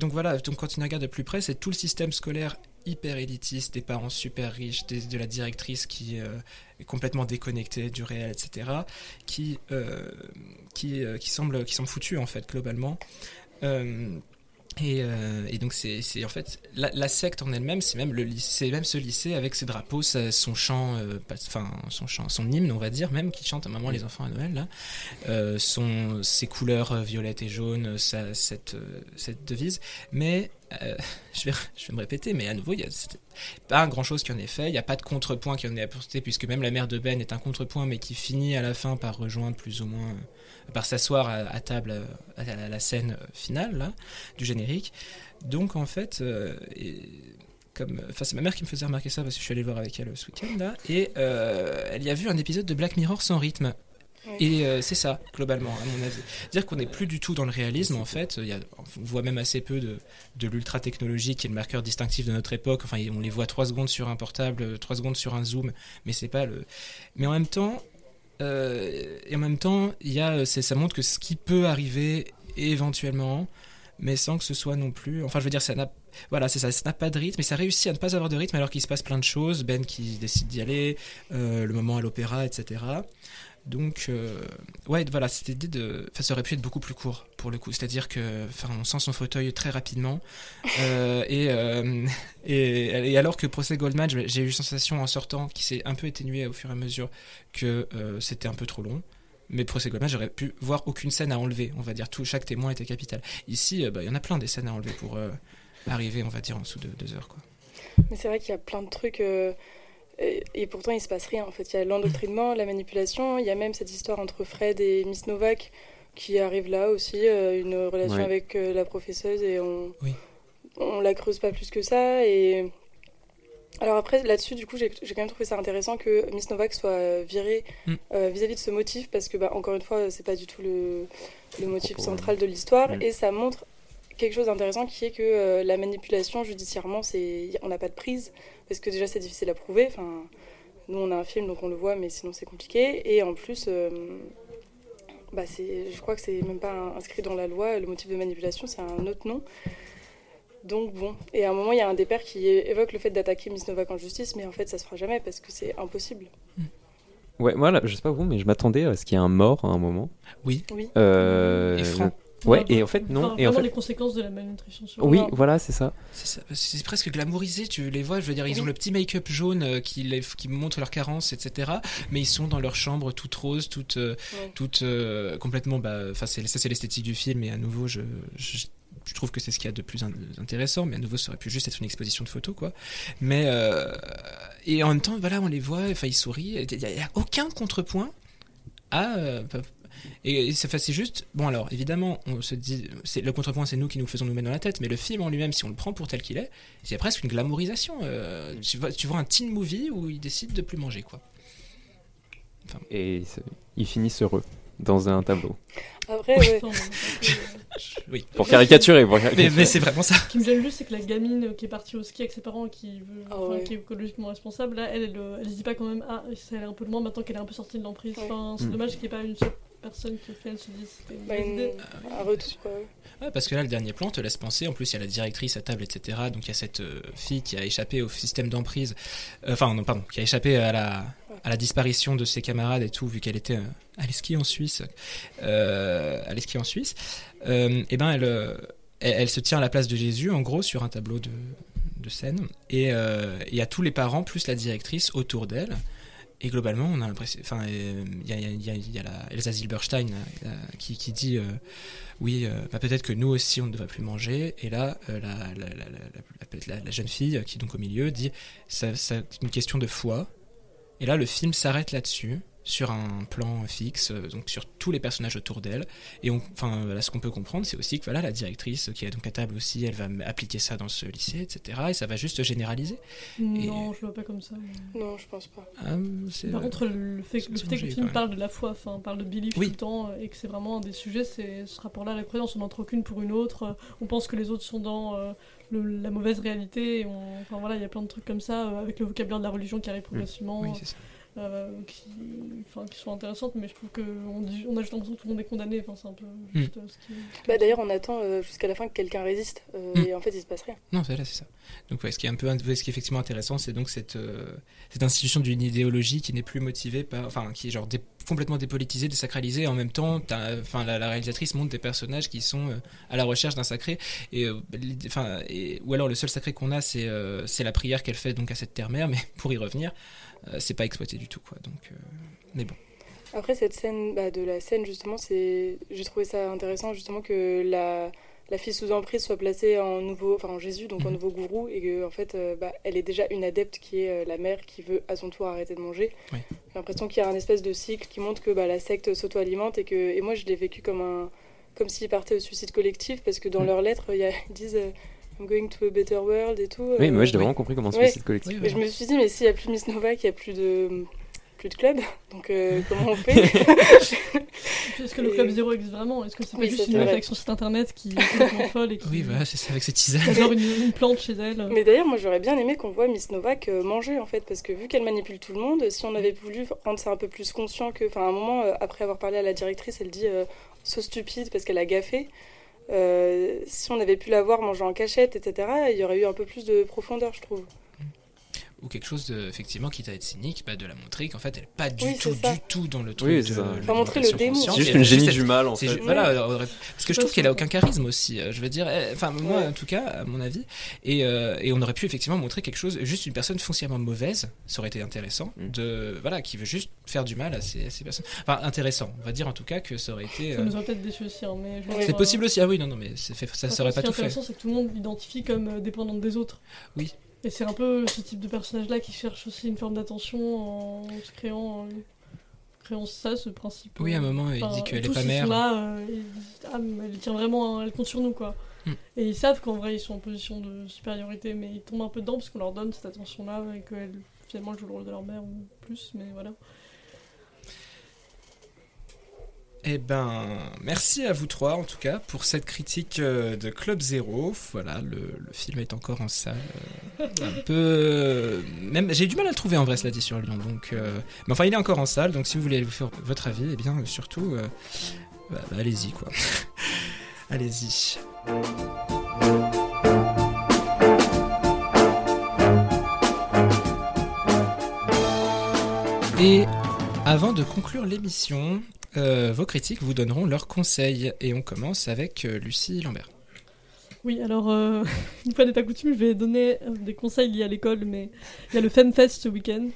donc voilà, donc quand on regarde de plus près, c'est tout le système scolaire hyper élitiste, des parents super riches, des- de la directrice qui euh, est complètement déconnectée du réel, etc., qui, euh, qui, euh, qui, semble, qui semble foutu en fait, globalement. Euh, et, euh, et donc c'est en fait la, la secte en elle-même, c'est même le lycée, même ce lycée avec ses drapeaux, sa- son chant, euh, pas- enfin son chant, son hymne, on va dire, même qui chante à maman les enfants à Noël là, euh, son ses couleurs violettes et jaunes, sa, cette cette devise, mais euh, je vais me répéter, mais à nouveau il y a pas grand chose qui en est fait, il n'y a pas de contrepoint qui en est apporté puisque même la mère de Ben est un contrepoint, mais qui finit à la fin par rejoindre plus ou moins euh, par s'asseoir à, table euh, à, la- scène finale du générique. Donc en fait, comme, enfin c'est ma mère qui me faisait remarquer ça parce que je suis allé voir avec elle ce week-end là, et elle y a vu un épisode de Black Mirror sans rythme. Et euh, c'est ça, globalement, à mon avis. Dire qu'on n'est plus du tout dans le réalisme, en fait. On voit même assez peu de, de l'ultra technologie qui est le marqueur distinctif de notre époque. Enfin, on les voit 3 secondes sur un portable, 3 secondes sur un zoom, mais c'est pas le. Mais en même temps, euh, en même temps, y a, ça montre que ce qui peut arriver éventuellement, mais sans que ce soit non plus. Enfin, je veux dire, ça n'a, voilà, ça, ça pas de rythme, mais ça réussit à ne pas avoir de rythme alors qu'il se passe plein de choses. Ben qui décide d'y aller, euh, le moment à l'opéra, etc. Donc, euh, ouais, voilà, cette idée de. Enfin, ça aurait pu être beaucoup plus court pour le coup. C'est-à-dire que, enfin, on sent son fauteuil très rapidement. Euh, et, euh, et, et alors que Procès Goldman, j'ai eu la sensation en sortant qui s'est un peu atténué au fur et à mesure que euh, c'était un peu trop long. Mais Procès Goldman, j'aurais pu voir aucune scène à enlever. On va dire tout, chaque témoin était capital. Ici, euh, bah, il y en a plein des scènes à enlever pour euh, arriver, on va dire, en dessous de deux heures. Quoi. Mais c'est vrai qu'il y a plein de trucs. Et, pourtant, il se passe rien. En fait, il y a l'endoctrinement, la manipulation. Il y a même cette histoire entre Fred et Miss Novak qui arrive là aussi, euh, une relation Ouais. avec euh, la professeuse et on, Oui. on la creuse pas plus que ça. Et alors après, là-dessus, du coup, j'ai quand même trouvé ça intéressant que Miss Novak soit virée Mm. euh, vis-à-vis de ce motif parce que, bah, encore une fois, c'est pas du tout le, le motif central de l'histoire Mm. et ça montre quelque chose d'intéressant qui est que euh, la manipulation judiciairement, c'est on n'a pas de prise parce que déjà c'est difficile à prouver. Enfin, nous on a un film donc on le voit, mais sinon c'est compliqué. Et en plus, euh, bah c'est, je crois que c'est même pas inscrit dans la loi. Le motif de manipulation, c'est un autre nom. Donc bon, et à un moment il y a un des pères qui évoque le fait d'attaquer Miss Novak en justice, mais en fait ça se fera jamais parce que c'est impossible. Ouais, moi, là, je sais pas vous, mais je m'attendais à ce qu'il y ait un mort à un moment. Oui. Oui. Euh, Et franc. Ouais, et en fait, non. Enfin, et en fait, les conséquences de la malnutrition sur oui, voilà, c'est ça. C'est presque glamourisé, tu les vois, je veux dire, ils Oui. ont le petit make-up jaune euh, qui, les- qui montre leurs carences, etc. Mais ils sont dans leur chambre toute rose, toute, euh, Ouais. toute euh, complètement, bah, enfin, c'est- ça c'est l'esthétique du film, et à nouveau, je, je, je trouve que c'est ce qu'il y a de plus in- intéressant, mais à nouveau, ça aurait pu juste être une exposition de photos, quoi. Mais, euh, et en même temps, voilà, on les voit, enfin, ils sourient, il n'y a, il y a aucun contrepoint à. Et, et c'est enfin, c'est juste, bon alors évidemment, on se dit, c'est le contrepoint, c'est nous qui nous faisons nous mettre dans la tête, mais le film en lui-même, si on le prend pour tel qu'il est, c'est presque une glamourisation. euh, tu, vois, tu vois un teen movie où ils décident de plus manger, quoi. Et ils finissent heureux dans un tableau. Après, ouais. Enfin, Oui. Pour caricaturer. Pour Mais, caricaturer. mais c'est vraiment ça. Ce qui me gêne juste, c'est que la gamine qui est partie au ski avec ses parents qui, veut, Ah enfin, ouais. qui est écologiquement responsable, là, elle, elle, euh, elle se dit pas quand même, ah, ça allait un peu loin maintenant qu'elle est un peu sortie de l'emprise. Ouais. Enfin, c'est Mm. dommage qu'il n'y ait pas une seule personne qui final se dise c'était une Bah, bonne une- idée. un retour quoi. Ouais, parce que là, le dernier plan te laisse penser. En plus, il y a la directrice à table, etc. Donc, il y a cette euh, fille qui a échappé au système d'emprise. Euh, Enfin, non, pardon, qui a échappé à la, à la disparition de ses camarades et tout, vu qu'elle était euh, allée skier en Suisse. Euh, skier en Suisse. Euh, et ben, elle, euh, elle, elle se tient à la place de Jésus, en gros, sur un tableau de, de scène. Et euh, il y a tous les parents, plus la directrice, autour d'elle. Et globalement, on a l'impression. Enfin, euh, il y a, y la Elsa Zilberstein euh, qui, qui dit euh, Oui, euh, bah, peut-être que nous aussi, on ne devrait plus manger. Et là, euh, la, la, la, jeune fille, euh, qui est donc au milieu, dit C'est une question de foi. Et là, le film s'arrête là-dessus. Sur un plan fixe, euh, donc sur tous les personnages autour d'elle. Et on, enfin, voilà, ce qu'on peut comprendre, c'est aussi que voilà, la directrice qui est donc à table aussi, elle va appliquer ça dans ce lycée, etc. Et ça va juste généraliser. Non, je le vois pas comme ça. Non, je pense pas. Ah, Par contre, le fait, c'est le fait que le film parle de la foi, enfin, parle de belief Oui. tout le temps, euh, et que c'est vraiment un des sujets, c'est ce rapport-là à la croyance. On n'entre aucune pour une autre. euh, On pense que les autres sont dans euh, le- la mauvaise réalité. et on- Enfin voilà, il y a plein de trucs comme ça, euh, avec le vocabulaire de la religion qui arrive progressivement. Oui, c'est ça. Euh, qui, sont intéressantes, mais je trouve qu'on on a juste l'impression que tout le monde est condamné. Enfin, c'est un peu Hmm. juste euh, ce qui. Bah, D'ailleurs, on attend euh, jusqu'à la fin que quelqu'un résiste. euh, Mm. Et en fait, il se passe rien. Non, c'est là, c'est ça. Donc, ouais, ce qui est un peu, ce qui est effectivement intéressant, c'est donc cette, euh, cette institution d'une idéologie qui n'est plus motivée par, enfin, qui est genre dé- complètement dépolitisée, désacralisée. Et en même temps, enfin, la, la réalisatrice montre des personnages qui sont euh, à la recherche d'un sacré. Et, euh, l'idée- enfin, et- ou alors le seul sacré qu'on a, c'est, euh, la prière qu'elle fait donc à cette terre-mère. Mais pour y revenir, c'est pas exploité du tout, quoi. Donc, euh, mais bon. Après, cette scène bah, de la scène, justement, c'est j'ai trouvé ça intéressant, justement, que la, la fille sous emprise soit placée en, nouveau, enfin, en Jésus, donc en Mhm. nouveau gourou, et que en fait, euh, bah, elle est déjà une adepte qui est euh, la mère qui veut à son tour arrêter de manger. Oui. J'ai l'impression qu'il y a un espèce de cycle qui montre que bah, la secte s'auto-alimente, et, que, et moi, je l'ai vécu comme, un, comme s'ils partaient au suicide collectif, parce que dans Mhm. leurs lettres, il y a- ils disent euh, going to a better world et tout. Oui, mais moi, je l'ai euh, vraiment compris comme un Ouais. suicide collectif. Mais je me suis dit, mais s'il n'y a plus de Miss Nova, qu'il n'y a plus de, plus de club, donc euh, comment on fait Est-ce que le Club Zéro existe vraiment? Est-ce que c'est pas Oui, juste ça, une meuf son site internet qui est complètement folle et qui, Oui, voilà, c'est ça avec cette qui tisane. adore une, une plante chez elle Mais d'ailleurs, moi j'aurais bien aimé qu'on voit Miss Novak euh, manger en fait, parce que vu qu'elle manipule tout le monde, si on avait voulu rendre ça un peu plus conscient que. Enfin, à un moment, après avoir parlé à la directrice, elle dit euh, so stupide parce qu'elle a gaffé. Euh, si on avait pu la voir manger en cachette, etc., il y aurait eu un peu plus de profondeur, je trouve. Ou quelque chose de, effectivement, quitte à être cynique, bah, de la montrer qu'en fait elle est pas du Oui, tout, c'est ça. du tout dans le truc. Oui, de l'orientation montrer le démon. C'est juste une génie du mal, en fait. Voilà, aurait- parce que je trouve qu'elle a aucun charisme aussi. euh, Je veux dire, elle- enfin moi Ouais. en tout cas, à mon avis, et, euh, et on aurait pu effectivement montrer quelque chose, juste une personne foncièrement mauvaise, ça aurait été intéressant, Mm. de voilà, qui veut juste faire du mal à ces, à ces personnes. Enfin intéressant, on va dire en tout cas que ça aurait été. Ça euh, nous aurait peut-être déçu aussi, hein, mais C'est euh, possible aussi. Ah oui, non, non, mais c'est fait, ça Par serait pas ce tout qui est fait. intéressant, c'est que tout le monde l'identifie comme euh, dépendant des autres. Oui. Et c'est un peu ce type de personnage-là qui cherche aussi une forme d'attention en se créant, euh, créant ça, ce principe. Oui, à un euh, moment, il dit qu'elle est pas mère. là, euh, et ils disent, ah, mais elle tient vraiment, elle compte sur nous, quoi. Hmm. Et ils savent qu'en vrai, ils sont en position de supériorité, mais ils tombent un peu dedans parce qu'on leur donne cette attention-là et qu'elle, finalement, joue le rôle de leur mère ou plus, mais voilà. Eh ben, merci à vous trois en tout cas pour cette critique euh, de Club Zéro. Voilà, le, film est encore en salle. euh, un peu, euh, même j'ai du mal à le trouver en vrai, cela dit sur Lyon. Donc, mais enfin, il est encore en salle. Donc, si vous voulez vous faire votre avis, eh bien, surtout, bah, bah, allez-y quoi. allez-y. Et avant de conclure l'émission, euh, vos critiques vous donneront leurs conseils. Et on commence avec euh, Lucie Lambert. Oui, alors, euh, une fois n'est pas coutume, je vais donner des conseils liés à l'école, mais il y a le FemFest ce week-end.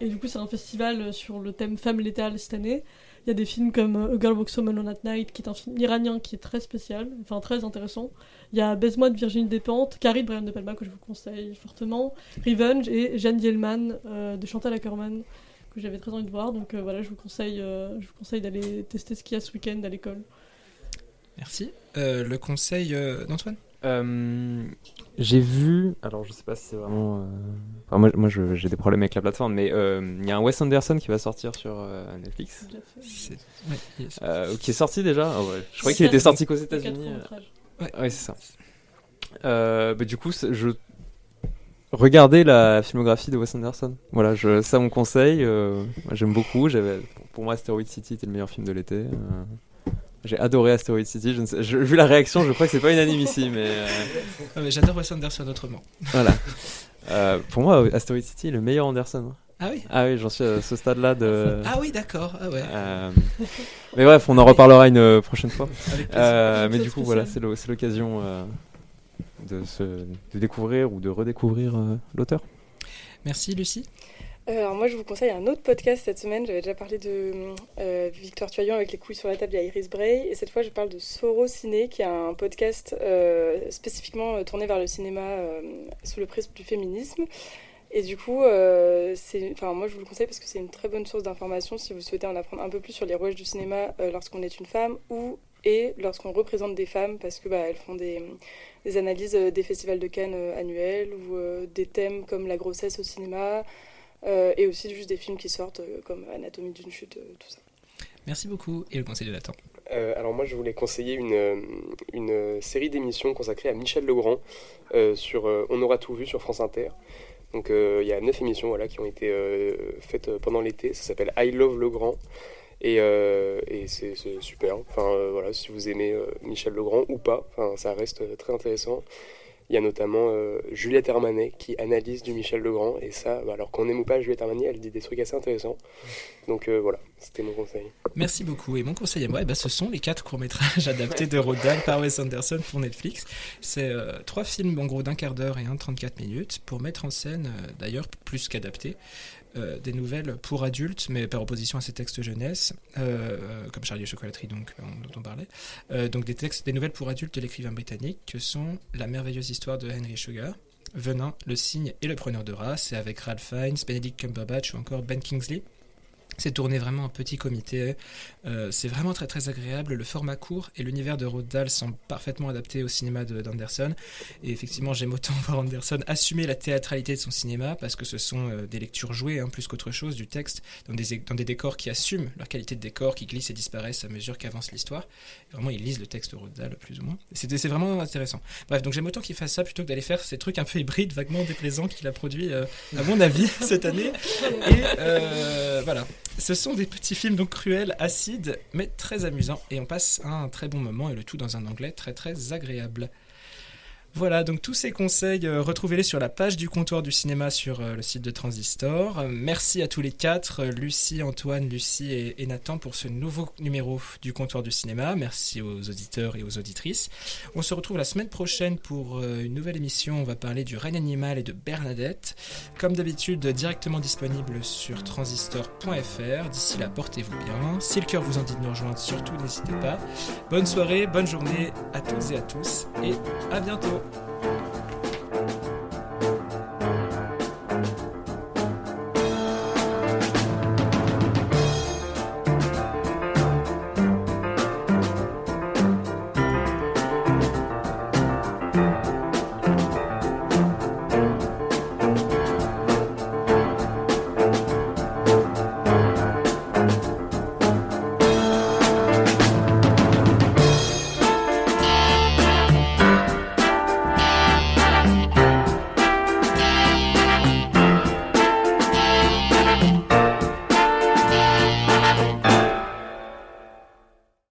Et du coup, c'est un festival sur le thème femme létale cette année. Il y a des films comme A Girl Walks Home Alone at Night, qui est un film iranien qui est très spécial, enfin très intéressant. Il y a Baise-moi de Virginie Despentes, Carrie de Brian De Palma, que je vous conseille fortement, Revenge et Jeanne Dielman de Chantal Ackerman, que j'avais très envie de voir. Donc euh, voilà, je vous conseille, euh, je vous conseille d'aller tester ce qu'il y a ce week-end à l'école. Merci. Euh, le conseil euh, d'Antoine Euh, j'ai vu, alors je sais pas si c'est vraiment. euh, enfin, moi, moi j'ai des problèmes avec la plateforme, mais euh, il y a un Wes Anderson qui va sortir sur euh, Netflix, ouais, euh, qui est sorti déjà. Ouais, Je croyais qu'il était sorti qu'aux États-Unis. Ouais, c'est ça. Euh, bah, du coup, je regardez la filmographie de Wes Anderson. Voilà, je, ça mon conseil. euh, J'aime beaucoup. J'avais, pour moi, Asteroid City était le meilleur film de l'été. euh. J'ai adoré Asteroid City. Je ne sais- je- vu la réaction, je crois que c'est pas unanime ici, mais euh, mais J'adore Wes Anderson autrement. voilà. Pour moi, Asteroid City est le meilleur Anderson. Ah oui? Ah oui, j'en suis à ce stade-là de. Ah oui, d'accord. Ah ouais. Euh, mais bref, on en reparlera une prochaine fois. Avec. Euh, mais du coup, voilà, c'est l'occasion euh, de, se, de découvrir ou de redécouvrir euh, l'auteur. Merci Lucie. Euh, Alors moi je vous conseille un autre podcast cette semaine, j'avais déjà parlé de euh, Victoire Tuyon avec les couilles sur la table, il y a Iris Bray, et cette fois je parle de Soro Ciné, qui est un podcast euh, spécifiquement euh, tourné vers le cinéma euh, sous le prisme du féminisme. Et du coup, euh, enfin, moi je vous le conseille parce que c'est une très bonne source d'information si vous souhaitez en apprendre un peu plus sur les rouages du cinéma euh, lorsqu'on est une femme ou et lorsqu'on représente des femmes parce que bah, elles font des, des analyses euh, des festivals de Cannes euh, annuels ou euh, des thèmes comme la grossesse au cinéma euh, et aussi juste des films qui sortent comme Anatomie d'une chute, tout ça. Merci beaucoup. Et le conseil de Nathan Euh, alors moi, je voulais conseiller une, une série d'émissions consacrée à Michel Legrand euh, sur euh, On aura tout vu sur France Inter. Donc euh, il y a neuf émissions voilà, qui ont été euh, faites pendant l'été. Ça s'appelle I Love Legrand. Et, euh, c'est super. Enfin euh, voilà, si vous aimez euh, Michel Legrand ou pas, enfin, ça reste très intéressant. Il y a notamment Juliette Hermanet qui analyse du Michel Legrand. Et ça, bah, alors qu'on n'aime ou pas Juliette Hermanet, elle dit des trucs assez intéressants. Donc voilà, c'était mon conseil. Merci beaucoup. Et mon conseil à moi, ben, ce sont les quatre courts-métrages adaptés de Roald par Wes Anderson pour Netflix. C'est trois films, en gros, d'un quart d'heure et un de 34 minutes, pour mettre en scène, d'ailleurs, plus qu'adaptés, euh, des nouvelles pour adultes, mais par opposition à ces textes jeunesse, euh, euh, comme Charlie Chocolaterie, donc, on- dont on parlait. Donc des textes, des nouvelles pour adultes de l'écrivain britannique, que sont La merveilleuse histoire de Henry Sugar, Venin, Le cygne et le preneur de race, et avec Ralph Fiennes, Benedict Cumberbatch ou encore Ben Kingsley. C'est tourné vraiment en petit comité. Euh, c'est vraiment très très agréable. Le format court et l'univers de Roald sont parfaitement adaptés au cinéma de- d'Anderson. Et effectivement, j'aime autant voir Anderson assumer la théâtralité de son cinéma parce que ce sont euh, des lectures jouées hein, plus qu'autre chose du texte dans des, dans des décors qui assument leur qualité de décor, qui glissent et disparaissent à mesure qu'avance l'histoire. Vraiment, ils lisent le texte de Roald plus ou moins. C'est c'est vraiment intéressant. Bref, donc j'aime autant qu'il fasse ça plutôt que d'aller faire ces trucs un peu hybrides, vaguement déplaisants qu'il a produit, euh, à mon avis, cette année. Et euh, voilà. Ce sont des petits films donc cruels, acides, mais très amusants. Et on passe un très bon moment et le tout dans un anglais très très agréable. Voilà, donc tous ces conseils, euh, retrouvez-les sur la page du comptoir du cinéma sur euh, le site de Transistor. Euh, merci à tous les quatre, Lucie, Antoine, Lucie et, Nathan pour ce nouveau numéro du comptoir du cinéma. Merci aux auditeurs et aux auditrices. On se retrouve la semaine prochaine pour une nouvelle émission. On va parler du règne animal et de Bernadette. Comme d'habitude, directement disponible sur transistor.fr. D'ici là, portez-vous bien. Si le cœur vous en dit de nous rejoindre, surtout n'hésitez pas. Bonne soirée, bonne journée à toutes et à tous et à bientôt. Thank you.